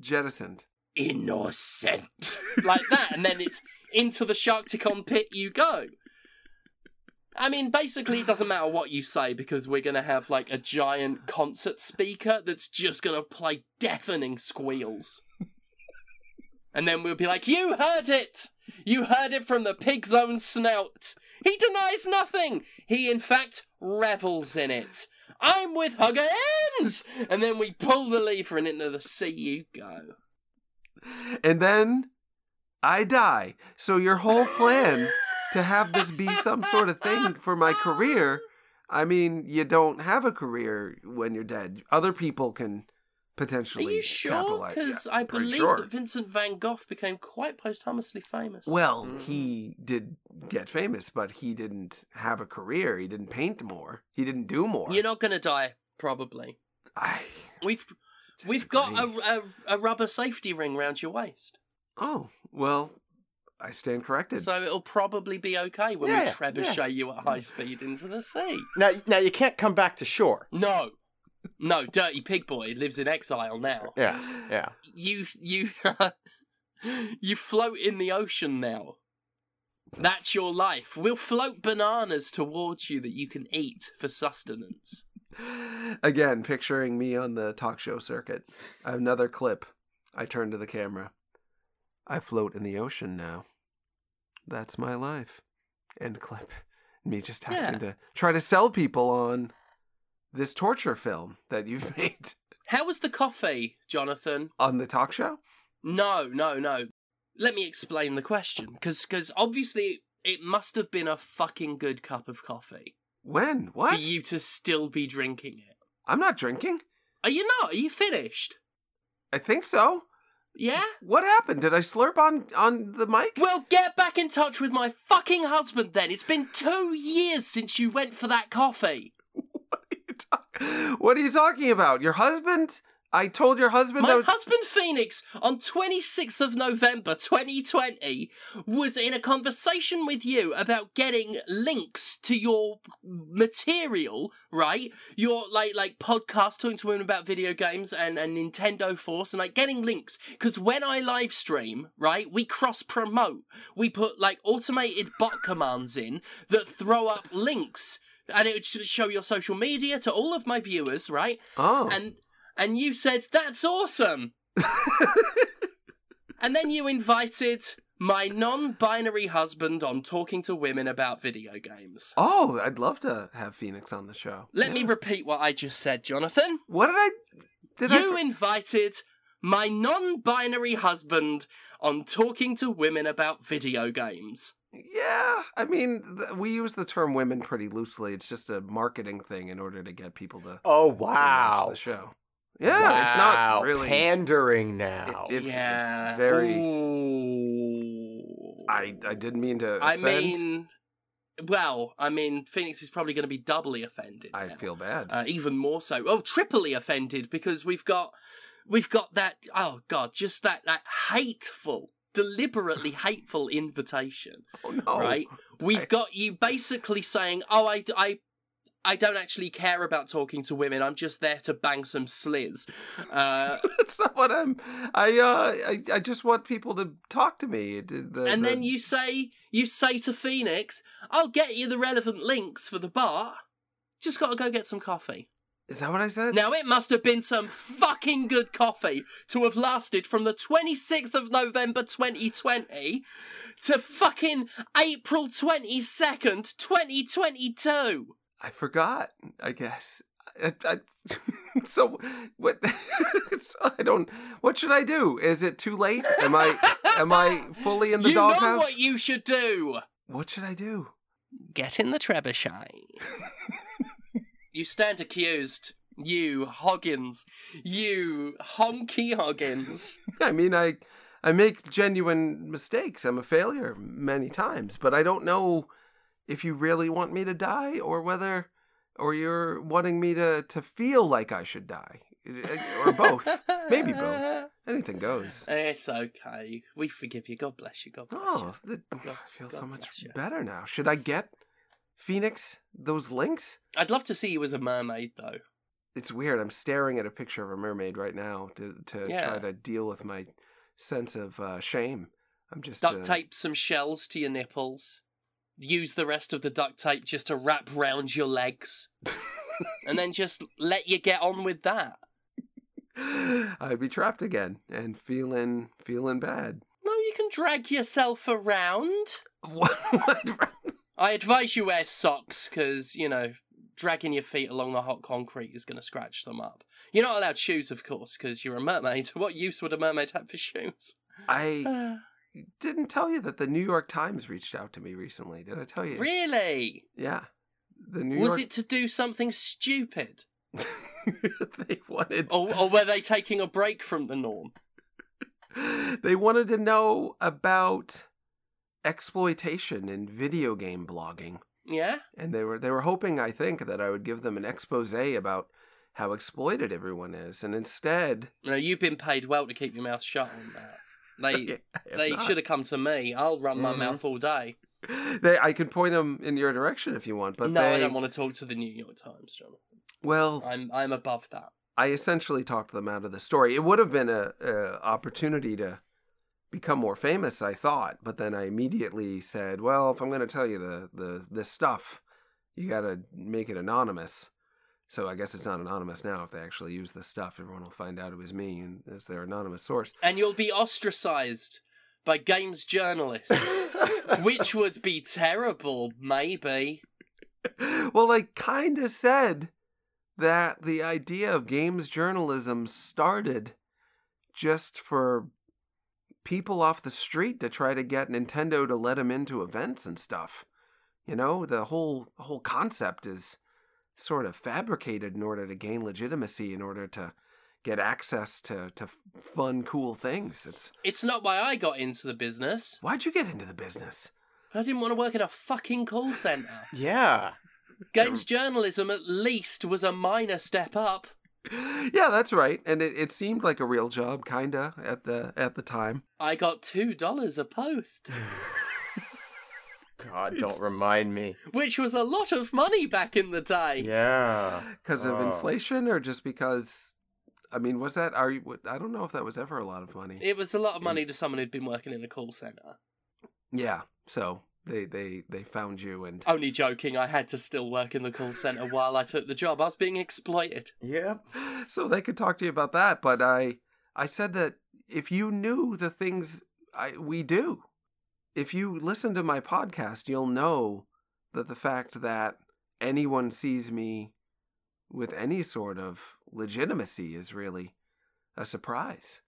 jettisoned. innocent. like that, and then it's into the Sharkticon pit you go. I mean, basically, it doesn't matter what you say because we're going to have like a giant concert speaker that's just going to play deafening squeals. And then we'll be like, You heard it! You heard it from the pig's own snout. He denies nothing. He, in fact, revels in it. I'm with Huggins! And then we pull the lever and into the sea you go. And then I die. So your whole plan to have this be some sort of thing for my career, I mean, you don't have a career when you're dead. Other people can potentially. Are potentially you sure? Because Yeah, I believe sure. that Vincent van Gogh became quite posthumously famous. Well, Mhm. he did get famous, but he didn't have a career. He didn't paint more. He didn't do more. you're not going to die, probably. I We've we've got a, a, a rubber safety ring round your waist, Oh well, I stand corrected. so it'll probably be okay when Yeah, we yeah, trebuchet you at high speed into the sea. Now, now you can't come back to shore. No, no, dirty pig boy lives in exile now. Yeah, yeah. You you you float in the ocean now. That's your life. We'll float bananas towards you that you can eat for sustenance. Again, picturing me on the talk show circuit. Another clip. I turn to the camera. I float in the ocean now. That's my life. End clip. Me just having Yeah. to try to sell people on this torture film that you've made How was the coffee, Jonathan? on the talk show. No, no, no. Let me explain the question, because obviously it must have been a fucking good cup of coffee When? What? for you to still be drinking it. I'm not drinking. Are you not? Are you finished? I think so. Yeah. What happened? Did I slurp on on the mic? Well, get back in touch with my fucking husband then. It's been two years since you went for that coffee. What are you talking about? Your husband? I told your husband My that was husband Phoenix on 26th of November 2020 was in a conversation with you about getting links to your material, right? Your like like podcast talking to women about video games and, and Nintendo Force and like getting links. Cause when I live stream, right, we cross promote. We put like automated bot commands in that throw up links. And it would show your social media to all of my viewers, right? Oh. and and you said that's awesome and then you invited my non-binary husband on talking to women about video games oh, I'd love to have Phoenix on the show. let me repeat what i just said jonathan What did I did you I invited my non-binary husband on talking to women about video games Yeah, I mean, th- we use the term women pretty loosely. It's just a marketing thing in order to get people to, to Oh watch wow! the show. Yeah, it's not really pandering it- now. it's, yeah it's very Ooh. I I didn't mean to Offend. I mean well i mean phoenix is probably going to be doubly offended I now. feel bad. uh, even more so. Oh, triply offended because we've got we've got that. Oh God, just that that hateful, deliberately hateful invitation. oh no. right? We've I- got you basically saying, "Oh, I, I, I don't actually care about talking to women. I'm just there to bang some sliz." Uh, That's not what I'm. I uh, I, I just want people to talk to me. The- the- and the- then you say you say to Phoenix, "I'll get you the relevant links for the bar. Just got to go get some coffee." is that what I said? Now, it must have been some fucking good coffee to have lasted from the 26th of November 2020 to fucking April 22nd, 2022. I forgot. I guess. I, I, so what? so I don't. What should I do? Is it too late? Am I am I fully in the you know doghouse? what you should do. What should I do? Get in the trebuchet. you stand accused. You Hoggins. You honky Hoggins. I mean, I I make genuine mistakes. I'm a failure many times, but I don't know if you really want me to die or whether or you're wanting me to to feel like I should die or both. Maybe both. Anything goes. It's okay. We forgive you. God bless you. God bless Oh, you. the, I feel so much better now. Should I get Phoenix those links? I'd love to see you as a mermaid, though. It's weird. I'm staring at a picture of a mermaid right now to to Yeah. try to deal with my sense of uh, shame. I'm just Duct uh, tape some shells to your nipples. Use the rest of the duct tape just to wrap round your legs. and then just let you get on with that. I'd be trapped again and feeling feeling bad. No, you can drag yourself around. What? I advise you wear socks because, you know, dragging your feet along the hot concrete is going to scratch them up. You're not allowed shoes, of course, because you're a mermaid. What use would a mermaid have for shoes? I ah. Didn't tell you that the New York Times reached out to me recently. Did I tell you? really? Yeah. The New Was York it to do something stupid? they wanted Or, or were they taking a break from the norm? they wanted to know about exploitation in video game blogging. Yeah? And they were they were hoping I think that I would give them an expose about how exploited everyone is. And instead You know, you've been paid well to keep your mouth shut on that. They they should have come to me. I'll run my Mhm. mouth all day. They, I could point them in your direction if you want, but no, they, I don't want to talk to the New York Times, John. Well, I'm I'm above that. I essentially talked them out of the story. It would have been a, a opportunity to become more famous, I thought, but then I immediately said, "Well, if I'm going to tell you the the this stuff, you got to make it anonymous." So I guess it's not anonymous now. If they actually use this stuff, everyone will find out it was me and as their anonymous source. And you'll be ostracized by games journalists, which would be terrible, maybe. well, I kind of said that the idea of games journalism started just for people off the street to try to get Nintendo to let them into events and stuff. You know, the whole whole concept is sort of fabricated in order to gain legitimacy, in order to get access to to fun, cool things. It's It's not why I got into the business. why'd you get into the business? I didn't want to work in a fucking call center. yeah. Games journalism, at least, was a minor step up. yeah, that's right. And it, it seemed like a real job, kinda at the at the time. I got two dollars a post, God, don't remind me. which was a lot of money back in the day. Yeah. Because of Oh. inflation, or just because? I mean, was that? Are you? I don't know if that was ever a lot of money. It was a lot of money to someone who'd been working in a call center. yeah. So they they they found you, and Only joking, I had to still work in the call center while I took the job. I was being exploited. Yep. so they could talk to you about that. But I I said that if you knew the things I we do, if you listen to my podcast, you'll know that the fact that anyone sees me with any sort of legitimacy is really a surprise.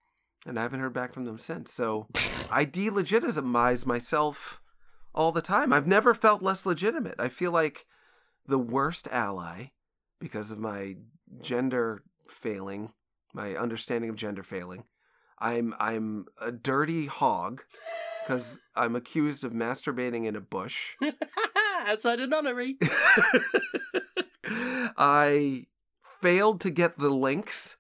And I haven't heard back from them since. So I delegitimize myself all the time. I've never felt less legitimate. I feel like the worst ally because of my gender failing, my understanding of gender failing. I'm I'm a dirty hog because I'm accused of masturbating in a bush. Outside a nunnery. I failed to get the links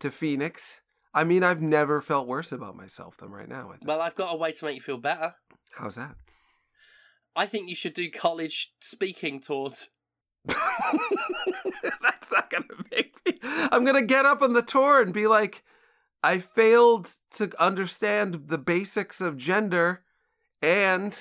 to Phoenix. I mean, I've never felt worse about myself than right now. I think. Well, I've got a way to make you feel better. How's that? I think you should do college speaking tours. That's not gonna make me. I'm gonna get up on the tour and be like, I failed to understand the basics of gender, and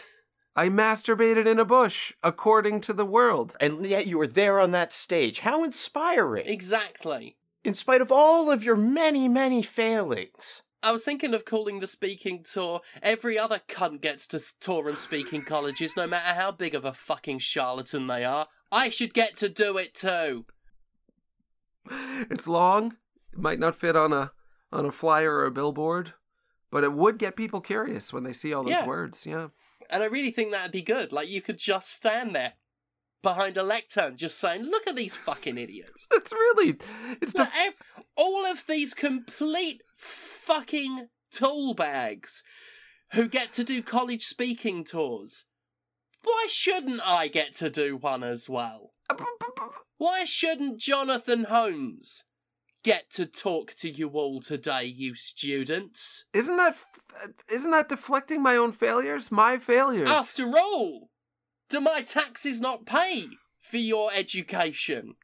I masturbated in a bush, according to the world. And yet you were there on that stage. How inspiring. Exactly. In spite of all of your many, many failings. I was thinking of calling the speaking tour Every Other Cunt Gets to Tour and Speaking Colleges, no matter how big of a fucking charlatan they are. I should get to do it too. It's long. It might not fit on a on a flyer or a billboard, but it would get people curious when they see all those Yeah. words. Yeah. And I really think that'd be good. Like you could just stand there behind a lectern, just saying, "Look at these fucking idiots." It's really it's Like, all of these complete fucking tool bags who get to do college speaking tours. Why shouldn't I get to do one as well? Uh, Why shouldn't Jonathan Holmes get to talk to you all today, you students? Isn't that f- isn't that deflecting my own failures? My failures. After all, do my taxes not pay for your education?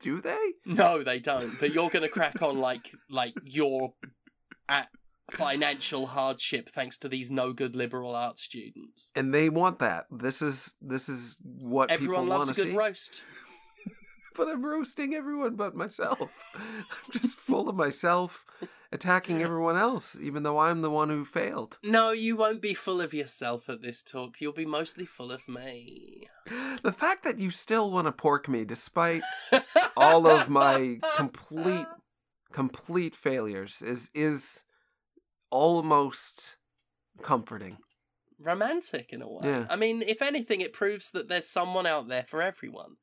Do they? No, they don't. But you're going to crack on like like you're at financial hardship thanks to these no good liberal arts students. And they want that. This is this is what Everyone loves a good see. roast. But I'm roasting everyone but myself. I'm just full of myself, attacking everyone else, even though I'm the one who failed. No, you won't be full of yourself at this talk. You'll be mostly full of me. The fact that you still want to pork me despite all of my complete complete failures is is almost comforting. romantic in a way. Yeah. I mean, if anything, it proves that there's someone out there for everyone.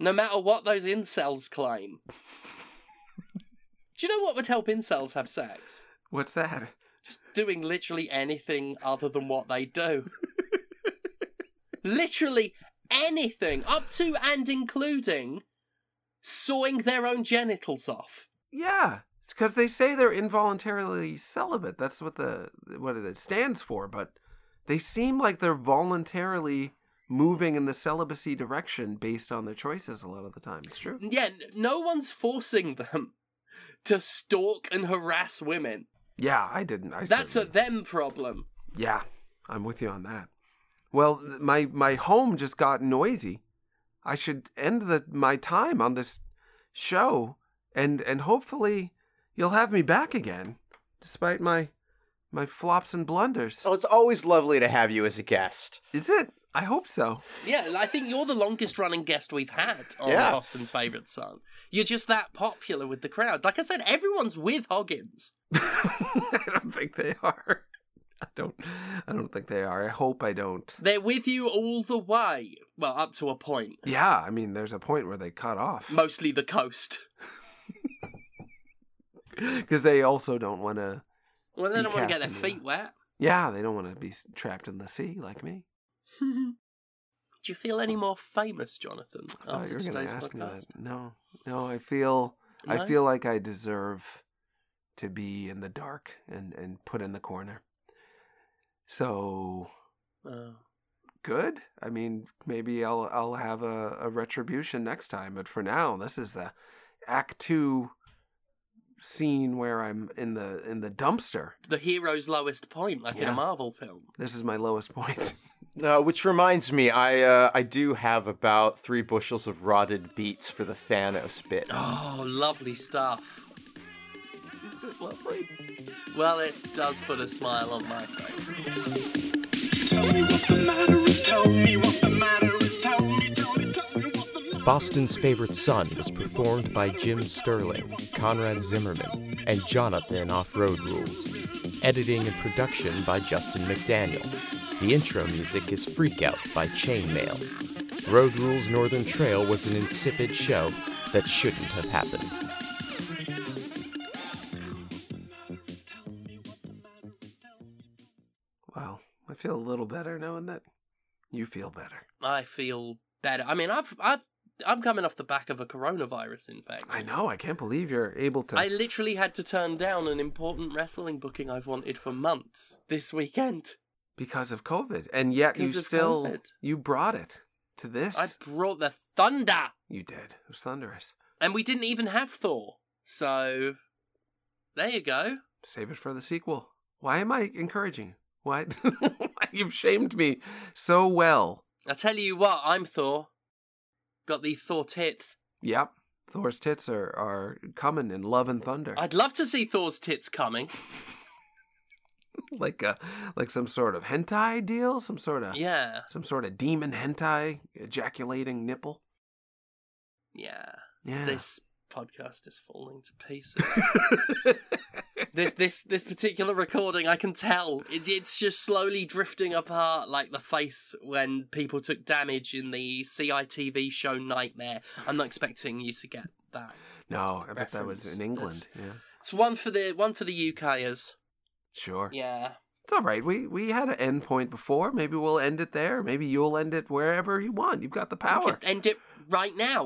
No matter what those incels claim. Do you know what would help incels have sex? What's that? Just doing literally anything other than what they do. literally anything, up to and including sawing their own genitals off. Yeah, because they say they're involuntarily celibate. That's what the what it stands for. But they seem like they're voluntarily moving in the celibacy direction based on their choices a lot of the time. It's true. Yeah, no one's forcing them to stalk and harass women. Yeah, I didn't. I That's a them problem. yeah. I'm with you on that. Well, my my home just got noisy. I should end the my time on this show, and and hopefully you'll have me back again, despite my my flops and blunders. Oh, it's always lovely to have you as a guest. Is it? I hope so. Yeah, I think you're the longest running guest we've had on Yeah. Boston's favourite son. You're just that popular with the crowd. Like I said, everyone's with Hoggins. I don't think they are. I don't. I don't think they are. I hope I don't. They're with you all the way. Well, up to a point. Yeah, I mean, there's a point where they cut off Mostly the coast. because they also don't want to. Well, they don't want to get their the- feet wet. Yeah, they don't want to be trapped in the sea like me. Do you feel any more famous, Jonathan, Oh, after gonna today's podcast? that. No, no. I feel. No? I feel like I deserve to be in the dark and and put in the corner. So Oh. good. I mean, maybe I'll I'll have a, a retribution next time, but for now, this is the act two scene where I'm in the in the dumpster. the hero's lowest point, like in Yeah. a Marvel film. This is my lowest point. Uh, which reminds me, I uh, I do have about three bushels of rotted beets for the Thanos bit. Oh, lovely stuff. is it lovely? Well, it does put a smile on my face. Tell me what the matter is. Tell me what the matter Boston's Favorite Son was performed by Jim Sterling, Conrad Zimmerman, and Jonathan Off Road Rules. Editing and production by Justin McDaniel. The intro music is Freak Out by Chainmail. Road Rules Northern Trail was an insipid show that shouldn't have happened. Wow, I feel a little better knowing that you feel better. I feel better. I mean, I've, I've, I'm coming off the back of a coronavirus infection. I know. I can't believe you're able to. I literally had to turn down an important wrestling booking I've wanted for months this weekend. because of COVID, and yet you still COVID. you brought it to this. I brought the thunder, You did. It was thunderous. and we didn't even have Thor. So, there you go. Save it for the sequel. Why am I encouraging? Why you've shamed me so well? I tell you what, I'm Thor. Got the Thor tits. Yep. Thor's tits are, are coming in love and thunder. I'd love to see Thor's tits coming. like a like some sort of hentai deal, some sort of Yeah, some sort of demon hentai ejaculating nipple. yeah. Yeah. This podcast is falling to pieces. this this this particular recording, I can tell it, it's just slowly drifting apart, like the face when people took damage in the CITV show Knightmare. I'm not expecting you to get that. no, I bet that was in England. That's- Yeah, It's one for the one for the UKers. sure. Yeah. It's all right. We we had an end point before. Maybe we'll end it there. Maybe you'll end it wherever you want. You've got the power. end it right now.